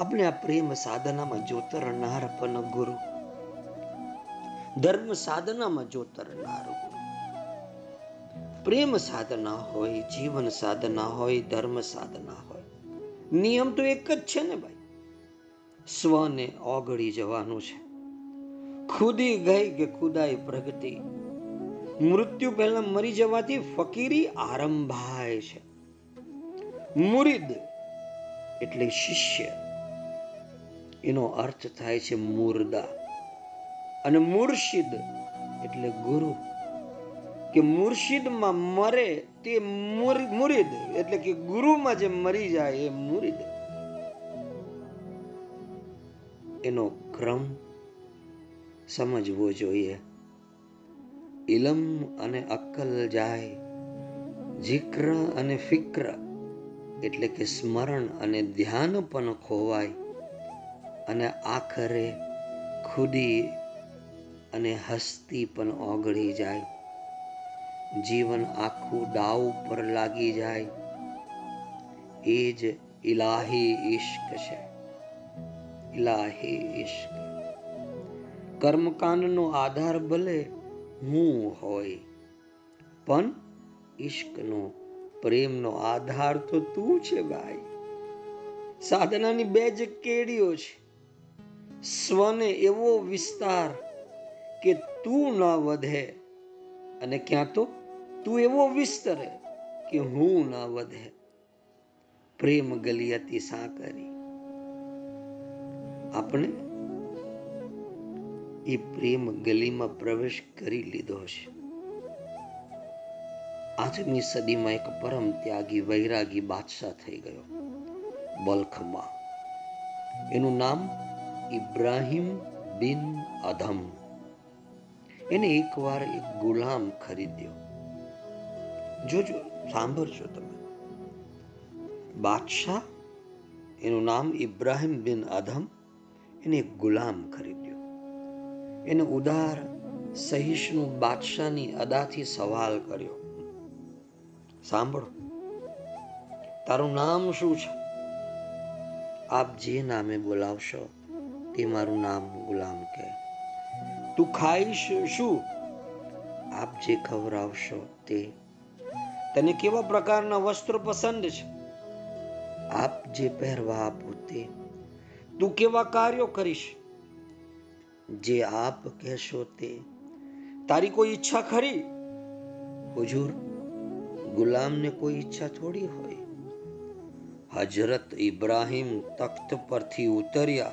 આપણે આ પ્રેમ સાધનામાં જોતરનાર પણ ગુરુ. ધર્મ સાધનામાં જોતરનાર ગુરુ. પ્રેમ સાધના હોય, જીવન સાધના હોય, ધર્મ સાધના હોય. નિયમ તો એક જ છે ને ભાઈ. સ્વને ઓગળી જવાનું છે. ખુદી ગઈ કે ખુદાઈ પ્રગતિ મૃત્યુ પહેલા મરી જવાથી ફકીરી આરંભાય છે. મુરીદ એટલે શિષ્ય. એનો અર્થ થાય છે મુર્દા. અને મુર્શિદ એટલે ગુરુ. કે મુર્શિદમાં મરે તે મુરીદ, એટલે કે ગુરુમાં જે મરી જાય એ મુરીદ. એનો ક્રમ સમજવો જોઈએ. ઇલમ અને અક્કલ જાય, જિક્ર અને ફિક્ર, એટલે કે સ્મરણ અને ધ્યાન પણ ખોવાય, અને આખરે ખુદી અને હસ્તી પણ ઓગળી જાય. જીવન આખું દાવ પર લાગી જાય. એ જ ઇલાહી ઈશ્ક છે. ઇલાહી ઈશ્ક. કર્મકાંડનો આધાર ભલે હું હોય, પણ ઈશ્કનો, પ્રેમનો આધાર તો તું છે ભાઈ. સાધનાની બે જ કેડીઓ છે. સ્વને એવો વિસ્તાર કે તું ન વધે અને ક્યાં તો તું એવો વિસ્તરે કે હું ના વધે. પ્રેમ ગલી અતિ સાકરી. આપણે એ પ્રેમ ગલીમાં પ્રવેશ કરી લીધો છે આજની સદીમાં એક પરમ ત્યાગી વૈરાગી બાદશાહ થઈ ગયો, બલ્ખમાં. એનું નામ ઇબ્રાહિમ બિન અધમ. એને એકવાર એક ગુલામ ખરીદ્યો. જોજો, સાંભળજો તમે. બાદશાહ એનું નામ ઇબ્રાહિમ બિન અધમ એને ગુલામ ખરીદ્યો. એને ઉદાર, સહિષ્ણુ બાદશાહની અદાથી સવાલ કર્યો. સાંભળો, તારું નામ શું છે? આપ જે નામે બોલાવશો તે મારું નામ ગુલામ કહે. તું ખાઈશ શું? આપ જે ખવડાવશો તે તને કેવા પ્રકારના વસ્ત્રો પસંદ છે? આપ જે પહેરવા આપો તે. તું કેવા કાર્યો કરીશ? જે આપ કહેશો તે. તારી કોઈ ઈચ્છા ખરી? હુજુર, ગુલામને કોઈ ઈચ્છા થોડી હોય? હજરત ઇબ્રાહીમ તખ્ત પરથી ઉતર્યા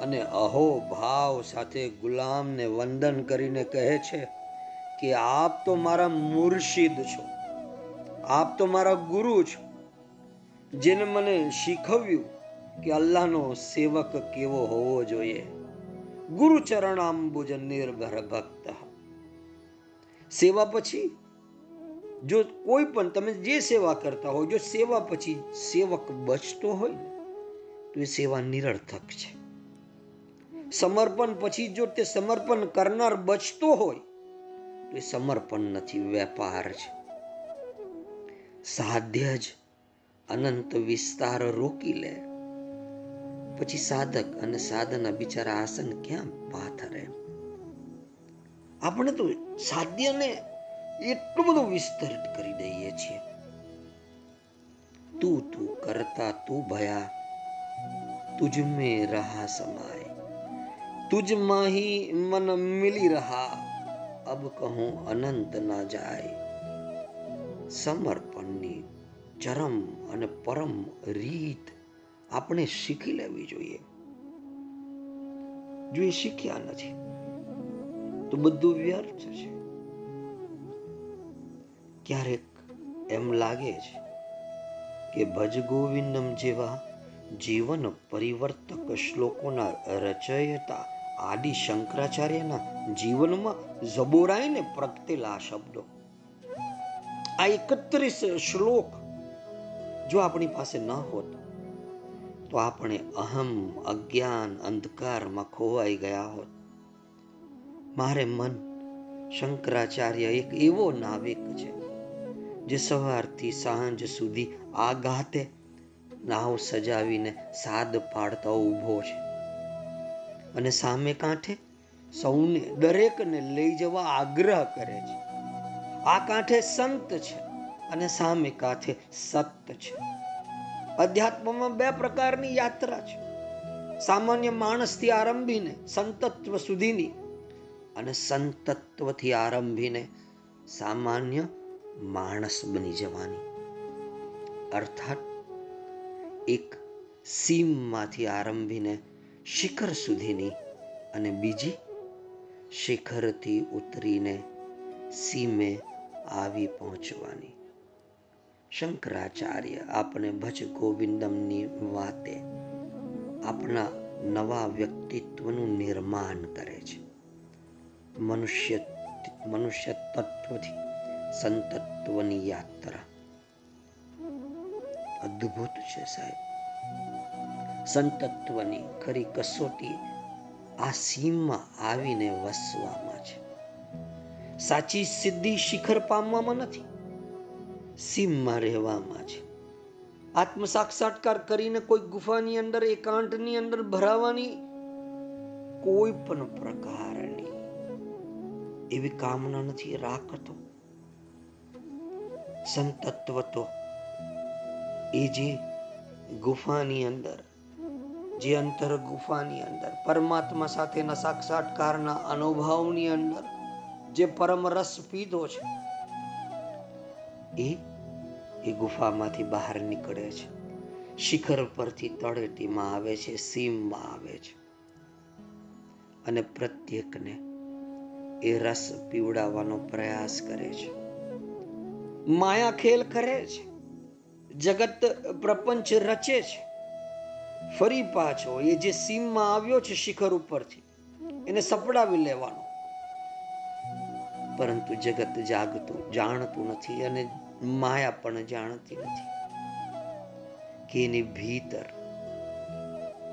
અને અહો ભાવ સાથે ગુલામને વંદન કરીને કહે છે કે આપ તો મારા મુર્શિદ છો. આપ તો મારા ગુરુ છો, જેને મને શીખવ્યું કે અલ્લાહનો સેવક કેવો હોવો જોઈએ. ગુરુ ચરણાંબુજ નિર્ભર ભક્ત. સેવા પછી જો કોઈ પણ તમે જે સેવા કરતા હો જો સેવા પછી સેવક બચતો હોય તો એ સેવા નિરર્થક છે. સમર્પણ પછી જો તે સમર્પણ કરનાર બચતો હોય, તો એ સમર્પણ નથી, વેપાર છે. સાધ્ય જ અનંત વિસ્તાર રોકી લે. પછી સાધક અને સાધના બિચારા આસન ક્યાં પાથરે આપણે તો સાધ્યને એટલું બધું વિસ્તરિત કરી દઈએ છીએ. તું તું કરતા તું ભયા, તુજ મે રહા સમાય. તુજ માહી મન મિલી રહા, અબ કહું અનંત ના જાય. સમર્પણની ચરમ અને પરમ રીત આપણે શીખી લેવી જોઈએ. જો એ શીખ્યા નથી, તો બધું વ્યર્થ છે. ક્યારેક એમ લાગે છે કે ભજ ગોવિંદમ જેવા જીવન પરિવર્તક શ્લોકોના રચયતા આદિ શંકરાચાર્યના જીવનમાં જબોરાઈને પ્રગટેલા આ શબ્દો આ એકત્રીસ શ્લોક જો આપણી પાસે ન હોત, તો આપણે અહમ, અજ્ઞાન, અંધકારમાં ખોવાઈ ગયા હોત. મારે મન શંકરાચાર્ય એક એવો નાવિક છે, જે સવારથી સાંજ સુધી આઘાતે નાવ સજાવીને સાદ પાડતા ઊભો છે અને સામે કાંઠે સૌને દરેકને લઈ જવા આગ્રહ કરે છે. આ કાંઠે સંત છે અને સામે કાંઠે સત છે. અધ્યાત્મમાં બે પ્રકારની યાત્રા છે. સામાન્ય માણસથી આરંભીને સંતત્વ સુધીની અને સંતત્વથી આરંભીને સામાન્ય માણસ બની જવાની. અર્થાત, એક સીમમાંથી આરંભીને શિખર સુધીની અને બીજી શિખરથી ઉતરીને સીમે આવી પહોંચવાની. શંકરાચાર્ય આપણે ભજ ગોવિંદમની વાતે આપણા નવા વ્યક્તિત્વનું નિર્માણ કરે છે. મનુષ્ય મનુષ્ય તત્વથી સંતત્વની યાત્રા. અદ્ભુત છે સાહેબ. સંતત્વની ખરી કસોટી આ સીમમાં આવીને વસવામાં છે. સાચી સિદ્ધિ શિખર પામવામાં નથી. સીમમાં રહેવામાં છે. આત્મ સાક્ષાત્કાર કરીને કોઈ ગુફાની અંદર, એકાંતની અંદર ભરાવાની કોઈ પણ પ્રકારની એવી કામના નથી રાખતો સંતત્વ તો. એ જે ગુફાની અંદર, જે અંતર ગુફાની અંદર, પરમાત્મા સાથેના સાક્ષાત્કારના અનુભવની અંદર જે પરમ રસ પીધો છે, એ એ ગુફામાંથી બહાર નીકળે છે. શિખર પરથી તળેટીમાં આવે છે, સીમમાં આવે છે. અને પ્રત્યેકને એ રસ પીવડાવવાનો પ્રયાસ કરે છે. માયા ખેલ કરે છે. જગત પ્રપંચ રચે છે. ફરી પાછો એ જે સીમમાં આવ્યો છે, શિખર ઉપરથી, એને સપડાવી લેવાનો. પરંતુ જગત જાગતું, જાણતું નથી અને માયા પણ જાણતી નથી. કે એની ભીતર,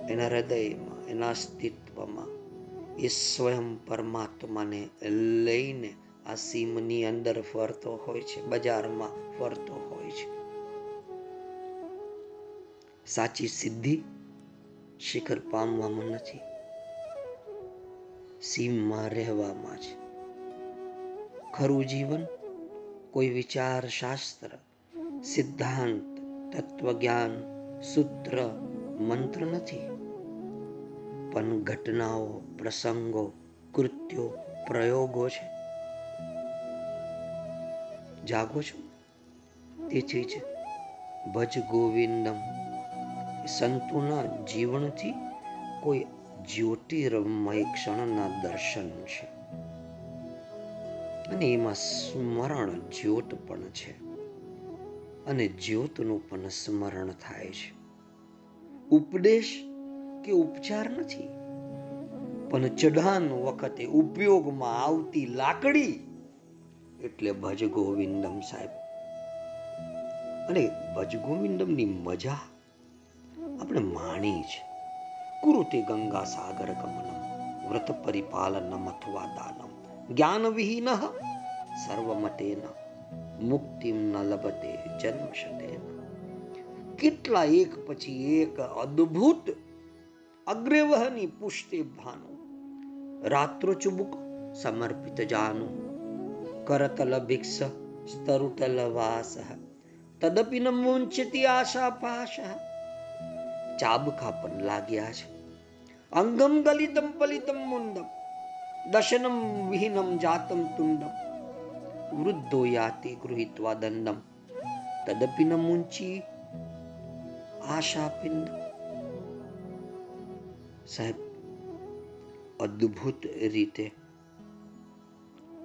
એના હૃદયમાં, એના અસ્તિત્વમાં એ સ્વયં પરમાત્માને લઈને આ સીમની અંદર ફરતો હોય છે, બજારમાં ફરતો હોય છે. સાચી સિદ્ધિ શિખર પામવામાં નથી. સીમમાં રહેવામાં છે ખરું જીવન કોઈ વિચાર શાસ્ત્ર સિદ્ધાંત તત્વજ્ઞાન સૂત્ર મંત્ર નથી પણ ઘટનાઓ પ્રસંગો કૃત્યો પ્રયોગો છે જાગો છો તેથી જ ભજ ગોવિંદમ। સંતોના જીવનથી કોઈ જ્યોતિર્મય ક્ષણના દર્શન છે। અને એમાં સ્મરણ જ્યોત પણ છે. અને જ્યોતનું પણ સ્મરણ થાય છે. ઉપદેશ કે ઉપચાર નથી. પણ ચઢાન વખતે ઉપયોગમાં આવતી લાકડી એટલે ભજ ગોવિંદમ સાહેબ. અને ભજ ગોવિંદમની મજા આપણે માણી છે. કુરુતે ગંગા સાગર ગમનમ, વ્રત પરિપાલનમ અથવા દાનમ. જ્ઞાન વિહીન સર્વમતેન મુક્તિમ ન લભતે જન્મશતેન કેટલા એક પછી એક અદ્ભુત અગ્રવહની પુષ્ટિ ભાનું રાત્રો ચુબુક સમર્પિત જાનું કરતલ ભિક્ષ સ્તરુતલ વાસ તદપી ન મુંચતી આશા પાશ ચાબખા પણ લાગ્યા છે અંગમ ગલિતમ પલિતમ મુંડમ દશનમ વિહીનમ જાતમ તુંડમ વૃદ્ધો યાતિ ગૃહિત્વા દંડમ તદપી ન મુંચી આશા પિંડ સાહેબ અદ્ભુત રીતે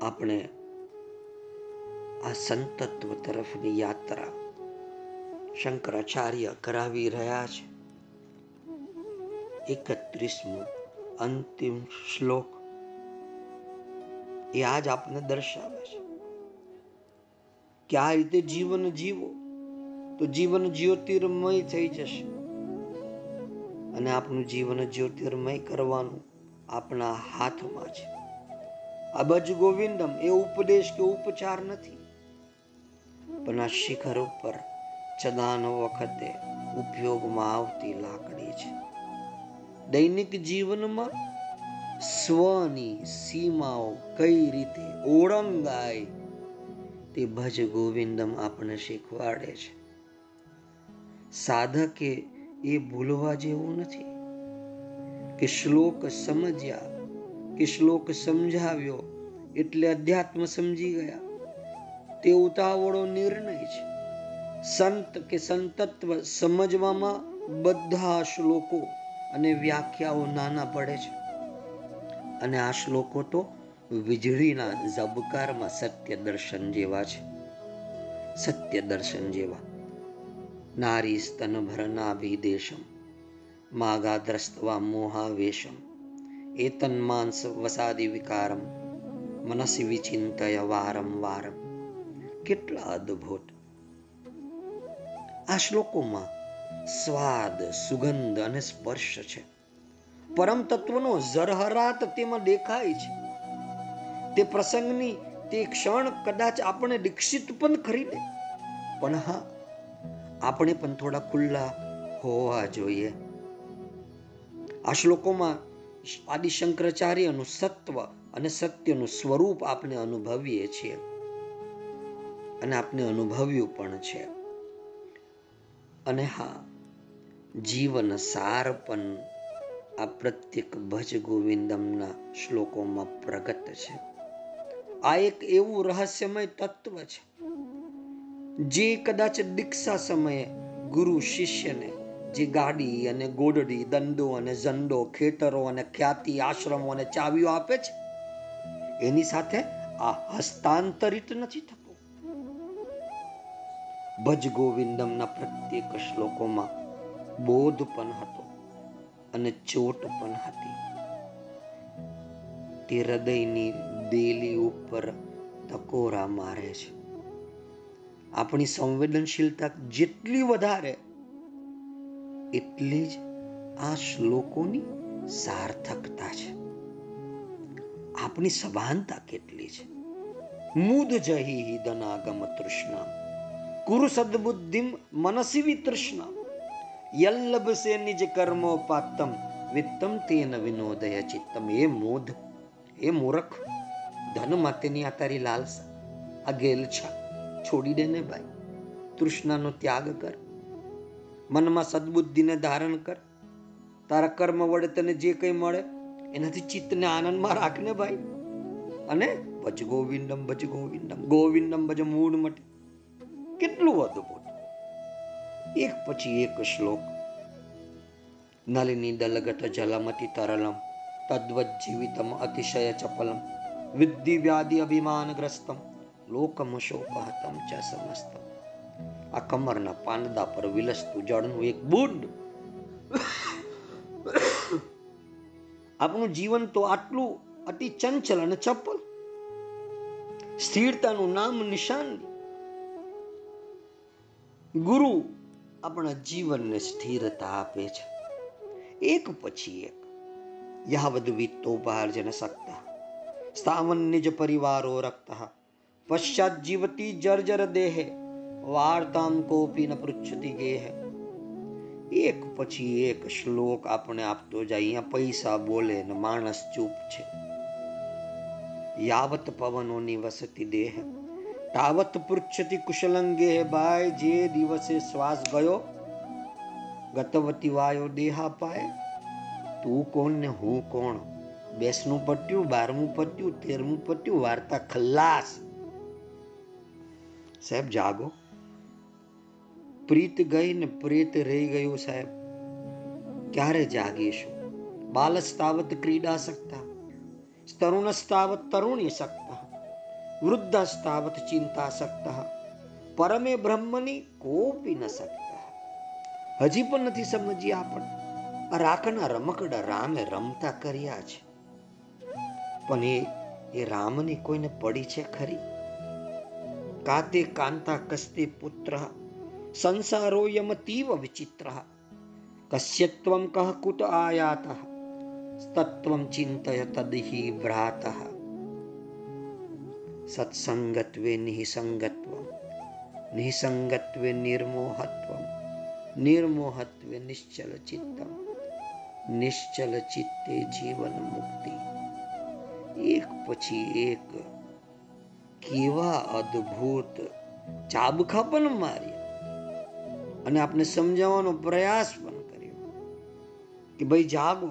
આપણે આ સંતત્વ તરફની યાત્રા શંકરાચાર્ય કરાવી રહ્યા છે એકત્રીસમો અંતિમ શ્લોક એ આજ આપને દર્શાવે છે. કે આ રીતે જીવન જીવો, તો જીવન જ્યોતિર્મય થઈ જશે. અને આપણું જીવન જ્યોતિર્મય કરવાનું આપણા હાથમાં છે. અબજ ગોવિંદમ, એ ઉપદેશ કે ઉપચાર નથી. પણ આ શિખર ઉપર ચદાનો વખતે ઉપયોગમાં આવતી લાકડી છે. દૈનિક જીવનમાં સ્વની સીમાઓ કઈ રીતે ઓળંગાય તે ભજ ગોવિંદમ આપણને શીખવાડે છે. સાધકે એ ભૂલવા જેવું નથી. કે શ્લોક સમજ્યા, કે શ્લોક સમજાવ્યો એટલે અધ્યાત્મ સમજી ગયા. તે ઉતાવળો નિર્ણય છે. સંત કે સંતત્વ સમજવામાં બધા શ્લોકો અને વ્યાખ્યાઓ નાના પડે છે. અને આ શ્લોકો તો વીજળીના ઝબકારમાં સત્ય દર્શન જેવા છે. સત્ય દર્શન જેવા. નારી સ્તન ભરનાભિદેશમ માગાદ્રસ્તવા મોહાવેશમ, એ માંસ વસાદી વિકારમ, મનસી વિચિંતય વારમ વારમ. કેટલા અદ્ભુત. આ શ્લોકોમાં સ્વાદ, સુગંધ અને સ્પર્શ છે. પરમ તત્વનો ઝરહરાત તેમાં દેખાય છે. તે પ્રસંગની તે ક્ષણ કદાચ આપણે દીક્ષિત પણ ખરી દે પણ હા, આપણે પણ થોડા ખુલ્લા હોવા જોઈએ. આ શ્લોકોમાં આદિ શંકરાચાર્યનું સત્વ અને સત્યનું સ્વરૂપ આપણે અનુભવીએ છીએ. અને આપણે અનુભવ્યું પણ છે. અને હા, જીવન સાર પણ આ પ્રત્યેક ભજ ગોવિંદમના શ્લોકોમાં પ્રગટ છે. આ એક એવું રહસ્યમય તત્વ છે. જે કદાચ દીક્ષા સમયે ગુરુ શિષ્યને જે ગાડી અને ગોડડી, દંડો અને ઝંડો, ખેતરો અને ખ્યાતિ, આશ્રમો અને ચાવીઓ આપે છે. એની સાથે આ હસ્તાંતરિત નથી થતું. ભજ ગોવિંદમના પ્રત્યેક શ્લોકોમાં બોધ પણ હતો. અને ચોટ પણ હતી. તે હૃદયની દેલી ઉપર ટકોરા મારે છે. આપણી સંવેદનશીલતા જેટલી વધારે, એટલી જ આ શ્લોકોની સાર્થકતા છે. આપણી સભાનતા કેટલી છે. મુદ જહી દનાગમ તૃષ્ણા, કુરુ સદબુદ્ધિમ મનસી વિતૃષ્ણા. યલ્લભસે નિજ કર્મોપાત્તમ વિત્તમ તેન વિનોદય ચિત્તમ. એ મોધ એ મૂર્ખ, ધન માટેની આ તારી લાલસા, આ ગેલછા છોડી દે ને ભાઈ, તૃષ્ણાનો ત્યાગ કર, મનમાં સદબુદ્ધિને ધારણ કર, તારા કર્મ વડે તને જે કંઈ મળે, એનાથી ચિત્તને આનંદમાં રાખને ભાઈ. અને ભજ ગોવિંદમ ભજ ગોવિંદમ ગોવિંદમ ભજ મૂળ મટે. કેટલું અદભુત એક પછી એક શ્લોક. નલિની દલગત જલમતિ તરલમ, તદ્વત જીવિતમ અતિશય ચપલમ વિદ્ધિ વ્યાધિ અભિમાનગ્રસ્તમ લોકમશોકહતમ ચ સમસ્તમ. આ કમરના પાંદડા પર વિલસતું જળનું એક બુંડ આપણું જીવન તો આટલું અતિ ચંચલ અને ચપલ. સ્થિરતાનું નામ નિશાન. ગુરુ આપણા જીવનને સ્થિરતા આપે છે. એક પછી એક. યાવદ વિત્તોપાર્જન શક્તા સ્થાવન નિજ પરિવારો રક્તા. પશ્ચાત જીવતી જર્જર દેહે. વાર્તામ કોપી ન પૃચ્છતી ગેહ. એક પછી એક શ્લોક આપણે આપતો જાય. અહીંયા પૈસા બોલે ને માણસ ચૂપ છે. યાવત પવનોની વસતી દેહ. તાવત પૃચ્છતી કુશલંગે ભાઈ જે દિવસે શ્વાસ ગયો ગતવતી વાયો દેહા પાય તું કોણ ને હું કોણ બેસનું પટ્યું બારમું પટ્યું તેરમું પટ્યું વાર્તા ખલ્લાસ સાહેબ જાગો પ્રીત ગઈ ને પ્રેત રહી ગયું સાહેબ ક્યારે જાગીશું બાલસ્તાવત ક્રીડા સકતા તરુણસ્તાવત તરુણી સકતા વૃદ્ધસ્તાવત ચિંતા સકતા પરમે બ્રહ્મની કોપી ન સકતા હજી પણ નથી સમજી આપણ રાખના રમકડા રામે રમતા કર્યા છે પણ એ એ રામની કોઈને પડી છે ખરી કાતે કાંતા કસ્તે પુત્ર સંસારોયમતીવ વિચિત્ર કશ્યત્વમ કહ કુત આયાત તત્વમ ચિંતય તદહી ભ્રાત સત્સંગત્વે નિસંગત્વ નિસંગત્વે નિર્મોહત્વ નિર્મોહત્વે નિશ્ચલ ચિત્તમ નિશ્ચલ ચિત્તે જીવન મુક્તિ એક પછી એક કેવા અદ્ભુત ચાબખા પણ માર્યા અને આપણે સમજાવવાનો પ્રયાસ પણ કર્યો કે ભાઈ જાગો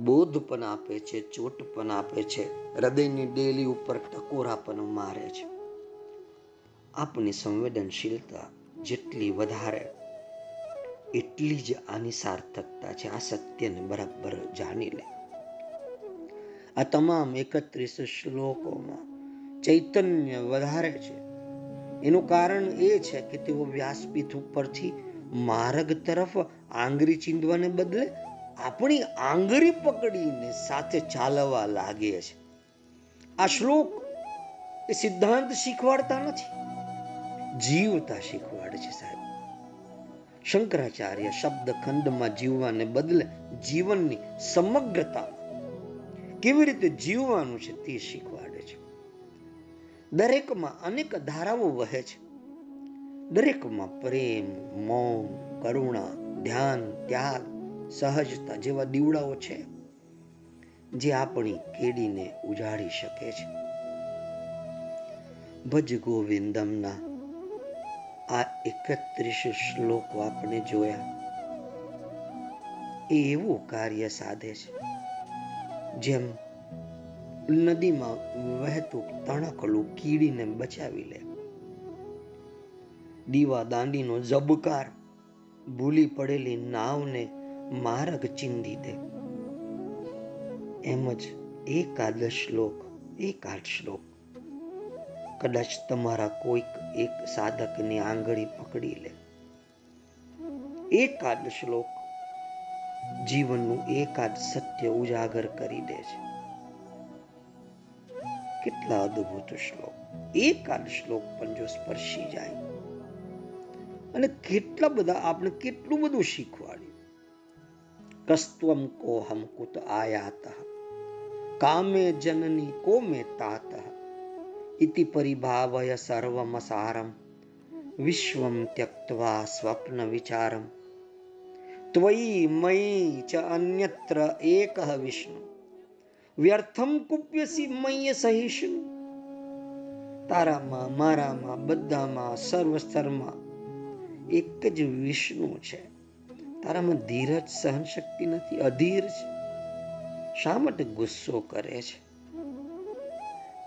બોધ પણ આપે છે ચોટ પણ આપે છે હૃદયની ડેલી ઉપર ટકોરા પણ મારે છે. આપની સંવેદનશીલતા જેટલી વધારે, એટલી જ આની સાર્થકતા છે. આ સત્યને બરાબર જાણી લે. આ તમામ એકત્રીસ શ્લોકોમાં ચૈતન્ય વધારે છે. એનું કારણ એ છે કે તેઓ વ્યાસપીઠ ઉપરથી માર્ગ તરફ આંગળી ચીંધવાને બદલે આપણી આંગળી પકડીને સાથે ચાલવા લાગે છે. આ શ્લોક એ સિદ્ધાંત શીખવાડતા નથી. જીવતા શીખવાડે છે સાહેબ. શંકરાચાર્ય શબ્દ ખંડમાં જીવવાને બદલે જીવનની સમગ્રતા કેવી રીતે જીવવાનું છે તે શીખવાડે છે. દરેકમાં અનેક ધારાઓ વહે છે. દરેકમાં પ્રેમ મૌન કરુણા, ધ્યાન, ત્યાગ, સહજતા જેવા દીવડાઓ છે. જે આપણી કેડીને ઉજાડી શકે છે. ભજ ગોવિંદમના આ એકત્રીસ શ્લોકો આપણે જોયા. એ એવું કાર્ય સાધે છે. જેમ નદીમાં વહેતું તણકલું કીડીને બચાવી લે. દીવા દાંડીનો જબકાર ભૂલી પડેલી નાવને માર્ગ ચીંધી દે. એમ જ એકાદ શ્લોક એકાદ શ્લોક. કદાચ તમારા કોઈક એક સાધકની આંગળી પકડી લે. એકાદ શ્લોક જીવનનું એકાદ સત્ય ઉજાગર કરી દે છે. કેટલા અદ્ભુત શ્લોક. એકાદ શ્લોક પણ જો સ્પર્શી જાય, અને કેટલા બધા આપણે કેટલું બધું શીખવાડ્યું. કસ્ત્વમ કોહમ કુત આયાત. કામે જનની કો મે તાત ઇતિ પરિભાવય સર્વમસારમ વિશ્વમ ત્યક્ત્વા સ્વપ્ન વિચારમ ત્વયી મયી ચ અન્યત્ર એકઃ વિષ્ણુ વ્યર્થમ કુપ્યસી મય્ય સહિષ્ણુ તારામાં મારામાં બધામાં સર્વસ્તરમાં એક જ વિષ્ણુ છે તારામાં ધીરજ સહન શક્તિ નથી અધીર છે શા માટે ગુસ્સો કરે છે?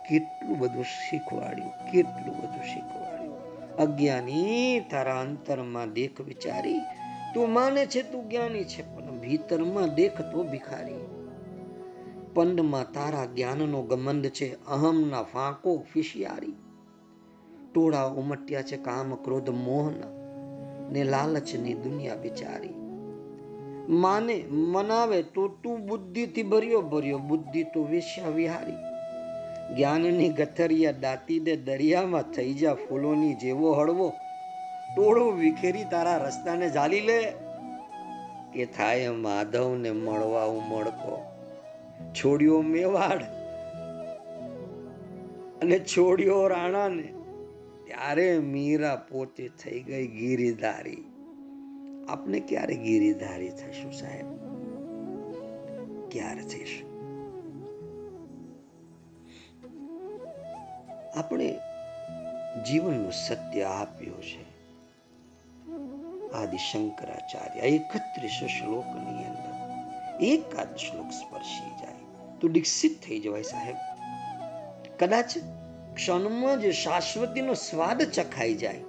કેટલું બધું શીખવાડ્યું, કેટલું બધું શીખવાડ્યું. અજ્ઞાની તારા અંતરમાં દેખ વિચારી, તું માને છે તું જ્ઞાની છે, પણ ભીતરમાં દેખ તો ભિખારી. પંડમાં તારા જ્ઞાનનો ગમંદ છે, અહમના ફાંકો ફિશિયારી. ટોળા ઉમટ્યા છે કામ ક્રોધ મોહના, ને લાલચની દુનિયા બિચારી માને, મનાવે તો તું બુદ્ધિથી ભર્યો ભર્યો બુદ્ધિ તો વેશ્યા વિહારી. જ્ઞાનની ગથરિયા દાતી દે દરિયામાં થઈ જા ફૂલોની જેવો હળવો. ટોળો વિખેરી તારા રસ્તાને ઝાલી લે. કે થાય માધવને મળવા ઉમળકો. છોડ્યો મેવાડ અને છોડ્યો રાણાને. ત્યારે મીરા પોતે થઈ ગઈ ગીરીધારી. આપણે ક્યારે ગીરીધારી થઈશું સાહેબ? ક્યારે થઈશું? આપણે જીવનનું સત્ય આપ્યું છે. આદિ શંકરાચાર્ય એકત્રીસ શ્લોકની અંદર એકાદ શ્લોક સ્પર્શી જાય. તો દીક્ષિત થઈ જવાય સાહેબ. કદાચ ક્ષણમાં જ શાશ્વતીનો સ્વાદ ચખાઈ જાય.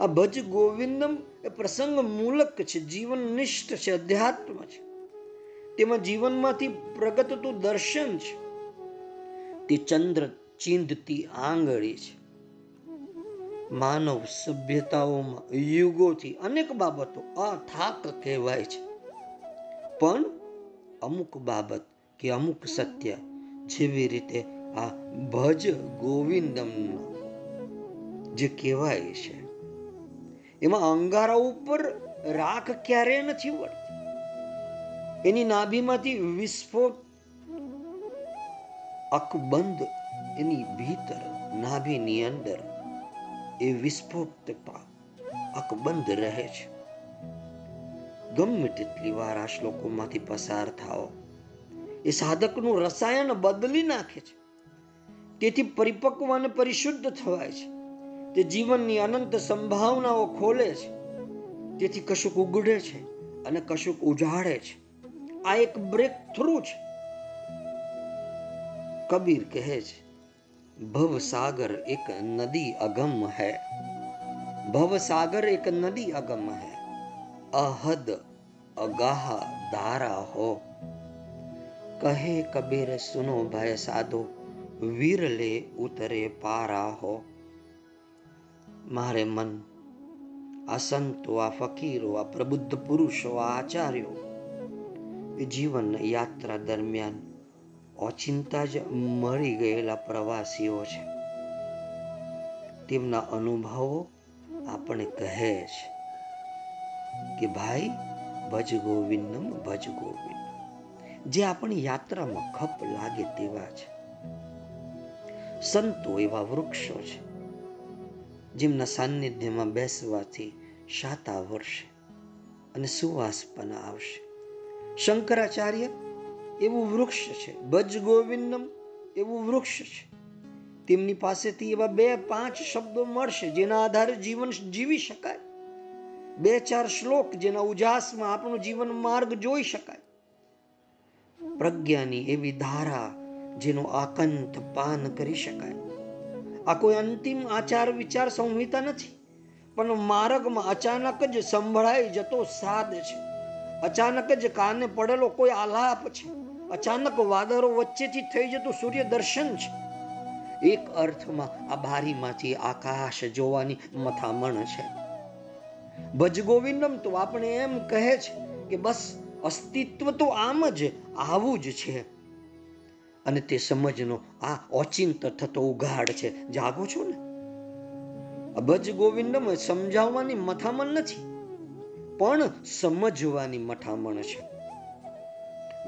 આ ભજ ગોવિંદમ એ પ્રસંગ મૂલક છે જીવન નિષ્ઠ છે, અધ્યાત્મ છે. તેમાં જીવનમાંથી પ્રગટતું દર્શન છે. તે ચંદ્ર ચિંધતી આંગળી છે. માનવ સભ્યતાઓમાં યુગોથી અનેક બાબતો અથાક કહેવાય છે. પણ અમુક બાબત કે અમુક સત્ય જેવી રીતે આ ભજ ગોવિંદમ જે કહેવાય છે એમાં અંગારા ઉપર રાખ ક્યારેય નથી વળતી. એની નાભીમાંથી વિસ્ફોટ અકબંધ એની ભીતર નાભીની અંદર એ વિસ્ફોટતા અકબંધ રહે છે. ગમે તેટલી વાર આ શ્લોકોમાંથી પસાર થાઓ, એ સાધકનું રસાયણ બદલી નાખે છે. તેથી પરિપક્વ અને પરિશુદ્ધ થવાય છે. તે જીવનની અનંત સંભાવનાઓ ખોલે છે. તેથી કશુંક ઉગડે છે અને કશુંક ઉજાડે છે. આ એક બ્રેક થ્રુ છે. કબીર કહે છે, ભવ સાગર એક નદી અગમ હૈ. ભવ સાગર એક નદી અગમ હૈ. અહદ અગાહ ધારા હો. કહે કબીર, સુનો ભય સાધો, વિરલે ઉતરે પારા હો. મારે મન. આ સંતો, આ ફકીરો, આ પ્રબુદ્ધ પુરુષો, આ આચાર્યો એ જીવન યાત્રા દરમિયાન ઓચિંતા જ મળી ગયેલા પ્રવાસીઓ છે. તેમના અનુભવો આપણે કહે છે કે, ભાઈ, ભજ ગોવિંદમ, ભજ ગોવિંદ. જે આપણી યાત્રામાં ખપ લાગે તેવા છે. સંતો એવા વૃક્ષો છે જેમના સાનિધ્યમાં બેસવાથી શાતા આવડશે અને સુવાસ પણ આવશે. શંકરાચાર્ય એવું વૃક્ષ છે ભજ ગોવિંદમ એવું વૃક્ષ છે. તેમની પાસેથી એવા બે પાંચ શબ્દો મળશે જેના આધારે જીવન જીવી શકાય. બે ચાર શ્લોક જેના ઉજાસમાં આપણું જીવન માર્ગ જોઈ શકાય. પ્રજ્ઞાની એવી ધારા જેનો આકંત પાન કરી શકાય. આ કોઈ અંતિમ આચાર વિચાર સંહિતા નથી. પણ માર્ગમાં અચાનક જ સંભળાઈ જતો સાદ છે. અચાનક જ કાને પડેલો કોઈ આલાપ છે. અચાનક વાદળો વચ્ચેથી થઈ જતું સૂર્ય દર્શન છે. એક અર્થમાં આ બારીમાંથી આકાશ જોવાની મથામણ છે. ભજગોવિંદમ તો આપણે એમ કહે છે કે બસ અસ્તિત્વ તો આમ જ આવું જ છે. અને તે સમજનો, આ ઓચિંત થતો ઉઘાડ છે. જાગો છો ને? ભજ ગોવિંદમ સમજાવવાની મથામણ નથી, પણ સમજવાની મથામણ છે.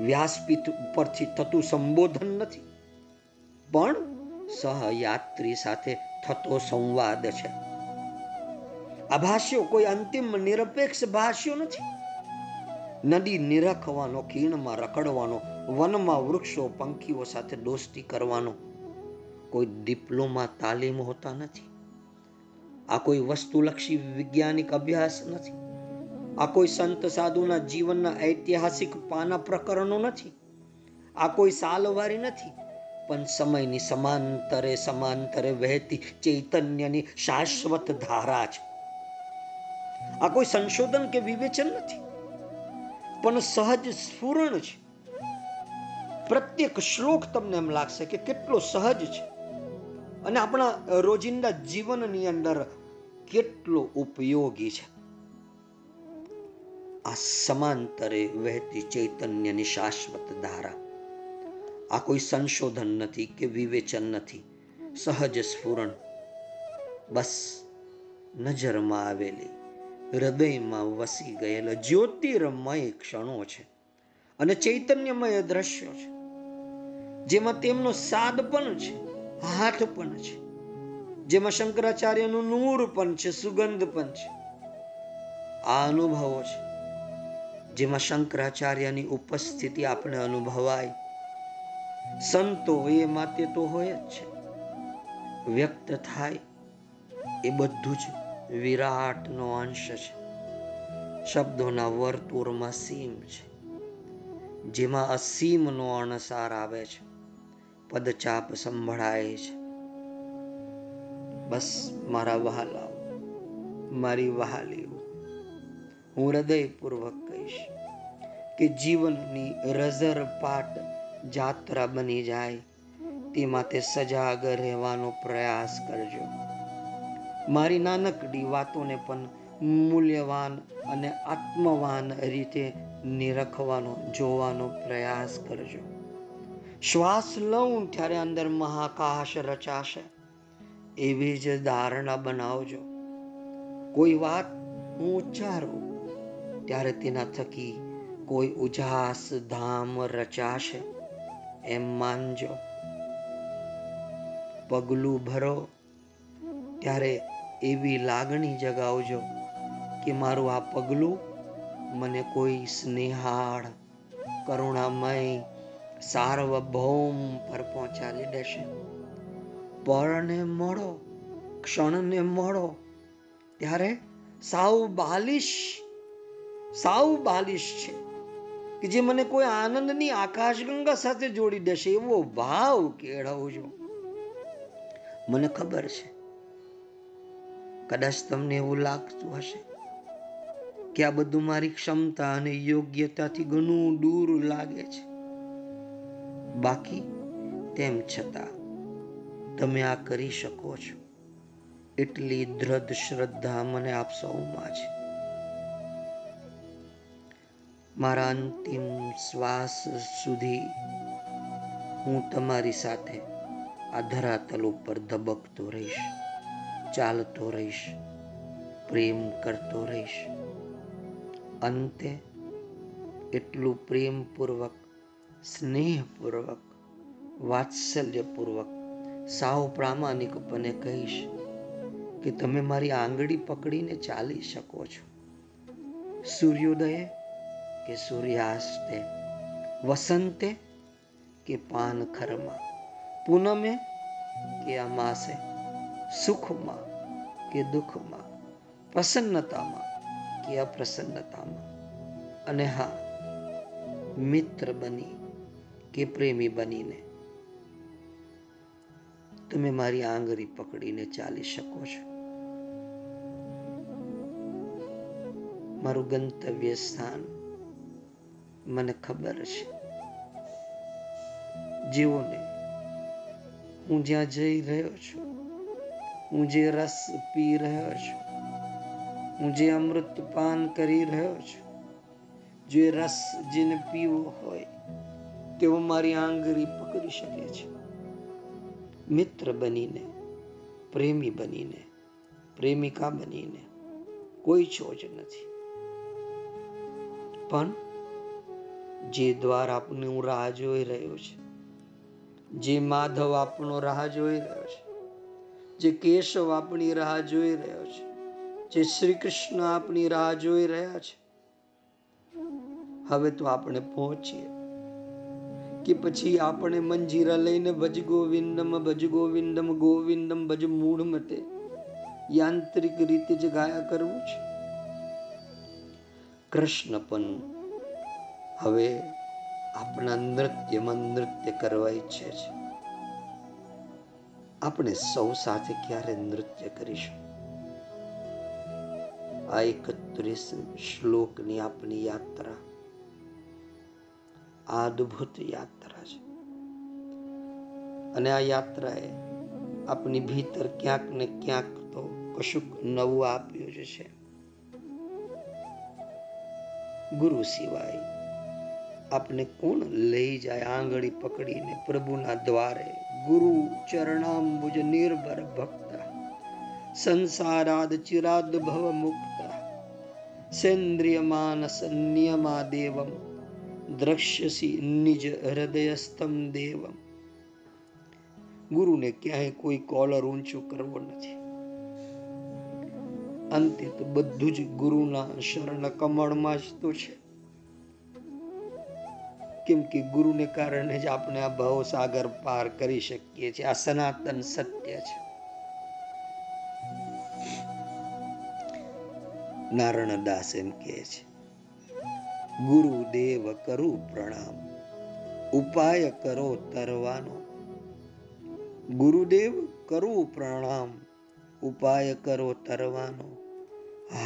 વ્યાસપીઠ ઉપરથી થતું સંબોધન નથી, પણ સહયાત્રી સાથે થતો સંવાદ છે. આ કોઈ અંતિમ નિરપેક્ષ ભાષ્યો નથી. નદી નિરખવાનો, ખીણમાં રખડવાનો વનમાં વૃક્ષો, પંખીઓ સાથે દોસ્તી કરવાનો કોઈ ડિપ્લોમા, તાલીમ હોતા નથી. આ કોઈ વસ્તુલક્ષી વૈજ્ઞાનિક અભ્યાસ નથી. આ કોઈ સંત સાધુના જીવનના ઐતિહાસિક પાના પ્રકરણો નથી. આ કોઈ સાલવારી નથી. પણ સમયની સમાંતરે સમાંતરે વહેતી ચૈતન્યની શાશ્વત ધારા છે. આ કોઈ સંશોધન કે વિવેચન નથી. પણ સહજ સ્ફુરણ છે. પ્રત્યેક શ્લોક તમને એમ લાગશે કે કેટલો સહજ છે. અને આપણા રોજિંદા જીવનની અંદર કેટલો ઉપયોગી છે. આ સમાંતરે વહેતી ચૈતન્યની શાશ્વત ધારા. આ કોઈ સંશોધન નથી કે વિવેચન નથી. સહજ સ્ફુરણ. બસ નજરમાં આવેલી હૃદયમાં વસી ગયેલા જ્યોતિર્મય ક્ષણો છે. અને ચૈતન્યમય દ્રશ્યો છે. જેમાં તેમનો સાદ પણ છે, હાથ પણ છે. જેમાં શંકરાચાર્યનું નૂર પણ છે, સુગંધ પણ છે. આ અનુભવો છે. જેમાં શંકરાચાર્યની ઉપસ્થિતિ આપણે અનુભવાય. સંતો એ માતે તો હોય જ છે. વ્યક્ત થાય. એ બધું જ વિરાટનો અંશ છે. શબ્દોના વર્તુળમાં સીમ છે. જેમાં અસીમનો અણસાર આવે છે. પદચાપ સંભળાય છે. બસ મારા વહાલાઓ, મારી વહાલીઓ, હું હૃદયપૂર્વક કહીશ કે જીવનની રઝર પાટ જાત્રા બની જાય તે માટે સજાગ રહેવાનો પ્રયાસ કરજો. મારી નાનકડી વાતોને પણ મૂલ્યવાન અને આત્મવાન રીતે નિરખવાનો, જોવાનો પ્રયાસ કરજો. શ્વાસ લઉં ત્યારે અંદર મહાકાશ રચાશે. એવી જ ધારણા બનાવજો. કોઈ વાત હું ઉચ્ચારું ત્યારે તેના થકી કોઈ ઉજાસ ધામ રચાશે. એમ માનજો. પગલું ભરો ત્યારે એવી લાગણી જગાવજો કે મારું આ પગલું મને કોઈ સ્નેહાળ, કરુણામય સાર્વભૌમ પર પહોંચાડી દેશે પળને મળો, ક્ષણને મળો. ત્યારે સાવ બાલિશ સાવ બાલિશ છે કે જે મને કોઈ આનંદની આકાશગંગા સાથે જોડી દેશે એવો ભાવ કેળવજો મને ખબર છે, કદાચ તમને એવું લાગતું હશે કે આ બધું મારી ક્ષમતા અને યોગ્યતાથી ઘણું દૂર લાગે છે. બાકી તેમ છતાં તમે આ કરી શકો છો. એટલી દ્રઢ શ્રદ્ધા મને આપ સૌમાં છે. મારા અંતિમ શ્વાસ સુધી હું તમારી સાથે આ ધરાતલ ઉપર ધબકતો રહીશ, ચાલતો રહીશ, પ્રેમ કરતો રહીશ. અંતે એટલું પ્રેમપૂર્વક સ્નેહપૂર્વક, વાત્સલ્યપૂર્વક, સાવ પ્રામાણિકપણે કહીશ કે તમે મારી આંગળી પકડીને ચાલી શકો છો. સૂર્યોદયે કે સૂર્યાસ્તે, વસંતે કે પાનખરમાં, પૂનમે કે અમાસે, સુખમાં કે દુઃખમાં, પ્રસન્નતામાં કે અપ્રસન્નતામાં. અને હા, મિત્ર બની કે પ્રેમી બનીને? તમે મારી આંગળી પકડીને ચાલી શકો છો. મારું ગંતવ્ય સ્થાન મને ખબર છે. જીવોને, હું જ્યાં જઈ રહ્યો છું, હું જે રસ પી રહ્યો છું, હું જે અમૃત પાન કરી રહ્યો છું, જે રસ જેને પીવો હોય તેઓ મારી આંગળી પકડી શકે છે. મિત્ર બનીને, પ્રેમી બનીને, પ્રેમિકા બનીને કોઈ છોજ નથી. પણ જે દ્વાર આપનું રાહ જોઈ રહ્યો છે, જે માધવ આપણો રાહ જોઈ રહ્યો છે, જે કેશવ આપણી રાહ જોઈ રહ્યો છે, જે શ્રી કૃષ્ણ આપણી રાહ જોઈ રહ્યા છે, હવે તો આપણે પહોંચીએ. કે પછી આપણે મંજીરા લઈને ભજ ગોવિંદમ ભજ ગોવિંદમ ગોવિંદમ ભજ મૂળ મતે યાંત્રિક રીતે જ ગાયા કરવું છે. કૃષ્ણ પણ હવે આપણા નૃત્યમાં નૃત્ય કરવા ઈચ્છે છે. આપણે સૌ સાથે ક્યારે નૃત્ય કરીશું? આ એકત્રીસ શ્લોકની આપણી યાત્રા આ અદ્ભુત યાત્રા છે. અને આ યાત્રાએ આપની ભીતર ક્યાંક ને ક્યાંક તો કશુંક નવું આપ્યું છે. ગુરુ સિવાય આપને કોણ લઈ જાય આંગળી પકડીને પ્રભુના દ્વારે? ગુરુ ચરણાંબુજ નિર્ભર ભક્ત, સંસારાદ ચિરાદ ભવ મુક્ત, સેન્દ્રિય માનસ નિયમા દેવમ દ્રશ્યસી નિજ હૃદયસ્તમ દેવમ. ગુરુને ક્યાંય કોઈ કોલર ઊંચો કરવો નથી. અંતે તો બધું જ ગુરુના શરણ કમળમાં જ તો છે. કેમ કે ગુરુને કારણે જ આપણે આ ભાવ સાગર પાર કરી શકીએ છીએ. આ સનાતન સત્ય છે. નારણદાસ એમ કહે છે. ગુરુદેવ કરું પ્રણામ. ઉપાય કરો તરવાનો. ગુરુદેવ કરું પ્રણામ. ઉપાય કરો તરવાનો.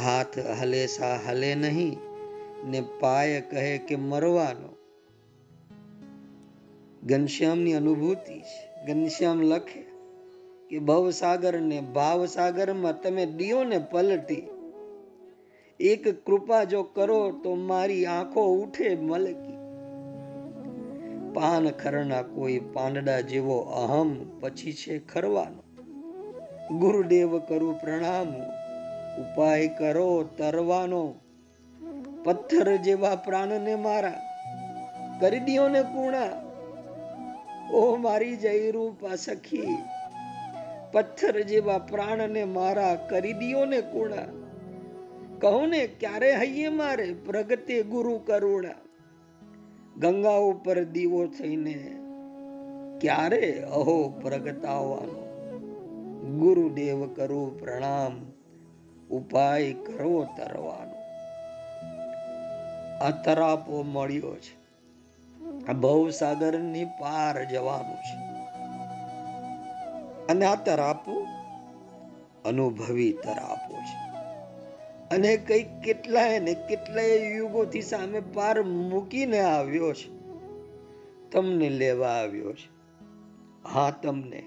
હાથ હલે સા હલે નહીં, ને પાય કહે કે મરવાનો. ઘનશ્યામની અનુભૂતિ છે. ઘનશ્યામ લખે કે ભવસાગર ને ભાવસાગરમાં તમે દિયો ને પલટી એક કૃપા જો કરો તો મારી આંખો ઉઠે મલકી. પાન ખરના કોઈ પાંડડા જેવો અહમ પછી છે ખરવાનો. ગુરુદેવ કરું પ્રણામ, ઉપાય કરો તરવાનો. પથ્થર જેવા પ્રાણને મારા કરી દિયો ને કુણા. ઓ મારી જય રૂપા સખી, પથ્થર જેવા પ્રાણને મારા કરી દિયો ને કુણા. કહું ને ક્યારે હૈયે મારે? પ્રગતે ગુરુ કરુણા. ગંગા ઉપર દીવો થઈને, ક્યારે? અહો પ્રગટાવવાનો ગુરુદેવ કરો પ્રણામ, ઉપાય કરો તરવાનો. આ તરાપો મળ્યો છે. આ ભવસાગરની પાર જવાનું છે. અને આ તરાપો અનુભવી તરાપો છે. અને કઈ કેટલાય ને કેટલાય યુગોથી સામે પાર મૂકીને આવ્યો છે. તમને લેવા આવ્યો છે. હા, તમને.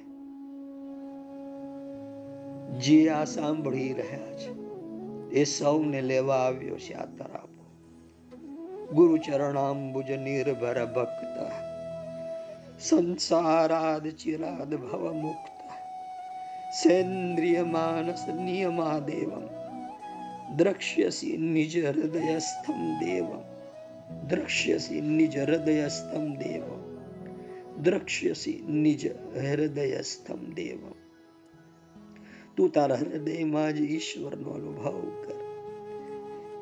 જે આ સાંભળી રહ્યા છે, એ સૌને લેવા આવ્યો છે આ તરાપો. ગુરુ ચરણાંબુજ નિર્ભર ભક્ત. સંસારાદ ચિરાદ ભવ મુક્ત. સેન્દ્રિય માનસ નિયમા દેવમ દ્રક્ષ્યસી નિજ હૃદયસ્થમ દેવ દ્રક્ષ્યસી નિજ હૃદયસ્થમ દેવ દ્રક્ષ્યસી નિજ હૃદયસ્થમ દેવ તું તારા હૃદયમાં જ ઈશ્વરનો અનુભવ કર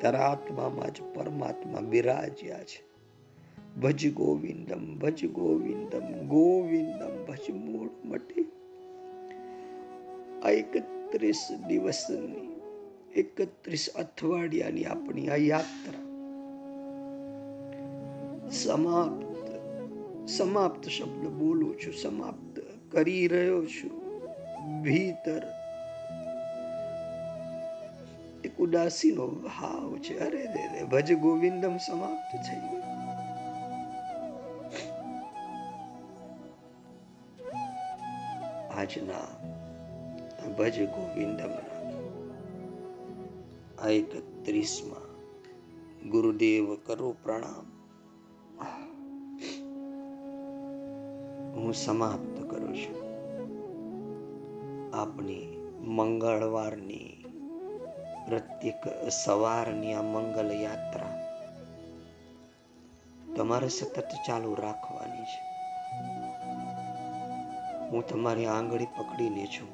તારા આત્મામાં જ પરમાત્મા બિરાજ્યા છે ભજ ગોવિંદમ ભજ ગોવિંદમ ગોવિંદમ ભજ મૂળ મટે એકત્રીસ દિવસની એકત્રીસ અઠવાડિયાની આપણી આ યાત્રા સમાપ્ત સમાપ્ત શબ્દ બોલું છું, સમાપ્ત કરી રહ્યો છું. ભીતર એક ઉદાસીનો ભાવ છે. અરે રે રે ભજ ગોવિંદમ સમાપ્ત થઈ ગયું. આજના ભજ ગોવિંદમના આ એકત્રીસમાં ગુરુદેવ કરો પ્રણામ. હું સમાપ્ત કરું છું. આપની મંગળવારની પ્રત્યેક સવારની આ મંગલ યાત્રા તમારે સતત ચાલુ રાખવાની છે. હું તમારી આંગળી પકડીને છું.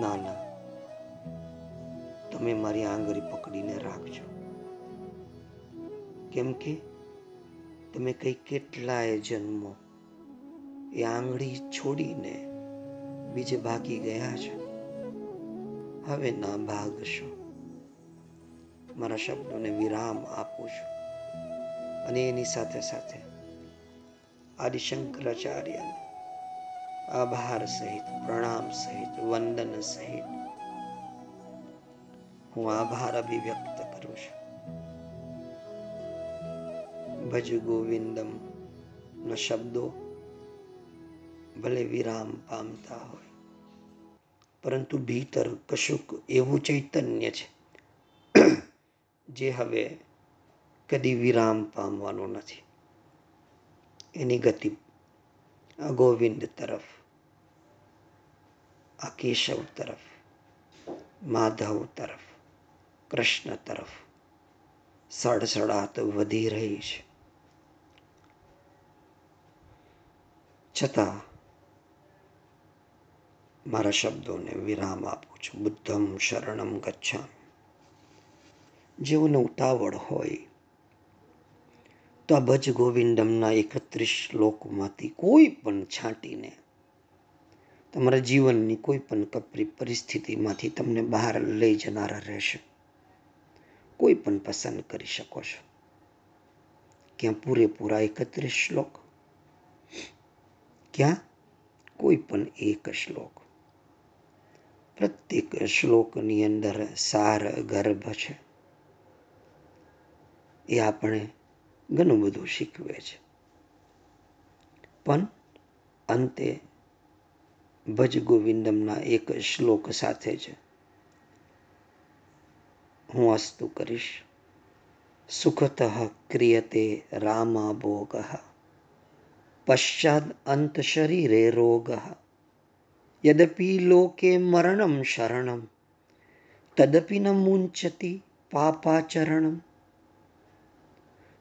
ના ના તમે મારી આંગળી પકડીને રાખજો. કેમ કે તમે કઈ કેટલાય જન્મો એ આંગળી છોડીને બીજે ભાગી ગયા છો. હવે ના ભાગશો. મારા શબ્દોને વિરામ આપું છું. અને એની સાથે સાથે આદિશંકરાચાર્યને આભાર સહિત, પ્રણામ સહિત, વંદન સહિત હું આભાર અભિવ્યક્ત કરું છું. ભજ ગોવિંદમ નો શબ્દો, ભલે વિરામ પામતા હોય. પરંતુ ભીતર કશુંક એવું ચૈતન્ય છે, જે હવે કદી વિરામ પામવાનું નથી. એની ગતિ આ ગોવિંદ તરફ, આ કેશવ તરફ, માધવ તરફ. કૃષ્ણ તરફ સડસડાટ વધી રહી છે. છતાં મારા શબ્દોને વિરામ આપું છું. બુદ્ધમ શરણમ ગચ્છામ. જેઓને ઉતાવળ હોય તો આ ભજ ગોવિંદમના એકત્રીસ શ્લોકમાંથી કોઈ પણ છાંટીને તમારા જીવનની કોઈ પણ કપરી પરિસ્થિતિમાંથી તમને બહાર લઈ જનારા રહેશે. કોઈ પણ પસંદ કરી શકો છો. ક્યાં પૂરેપૂરા એકત્રીસ શ્લોક, ક્યાં કોઈ પણ એક શ્લોક. પ્રત્યેક શ્લોકની અંદર સાર, ગર્ભ છે. એ આપણે ઘણું બધું શીખવે છે. પણ અંતે ભજ ગોવિંદમના એક શ્લોક સાથે જ હું અસ્તુ કરીશ. સુખત ક્રિયતે રામા ભોગ પશ્ચાદ અંત શરીરે રોગ. યદપિ લોકે મરણમ શરણમ, તદપી ન મુંચતી પાપાચરણમ.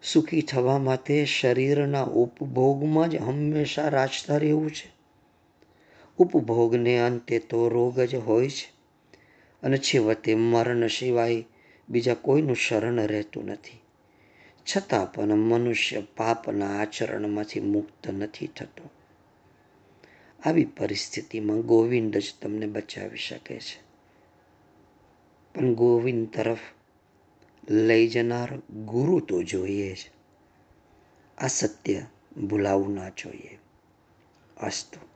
સુખી થવા માટે શરીરના ઉપભોગમાં જ હંમેશા રાજતા રહેવું છે. ઉપભોગને અંતે તો રોગ જ હોય છે. અને છેવટે મરણ સિવાય બીજા કોઈનું શરણ રહેતું નથી. છતાં પણ મનુષ્ય પાપના આચરણમાંથી મુક્ત નથી થતો. આવી પરિસ્થિતિમાં ગોવિંદ જ તમને બચાવી શકે છે. પણ ગોવિંદ તરફ લઈ જનાર ગુરુ તો જોઈએ જ. આ સત્ય ભૂલાવું ના જોઈએ. અસ્તુ.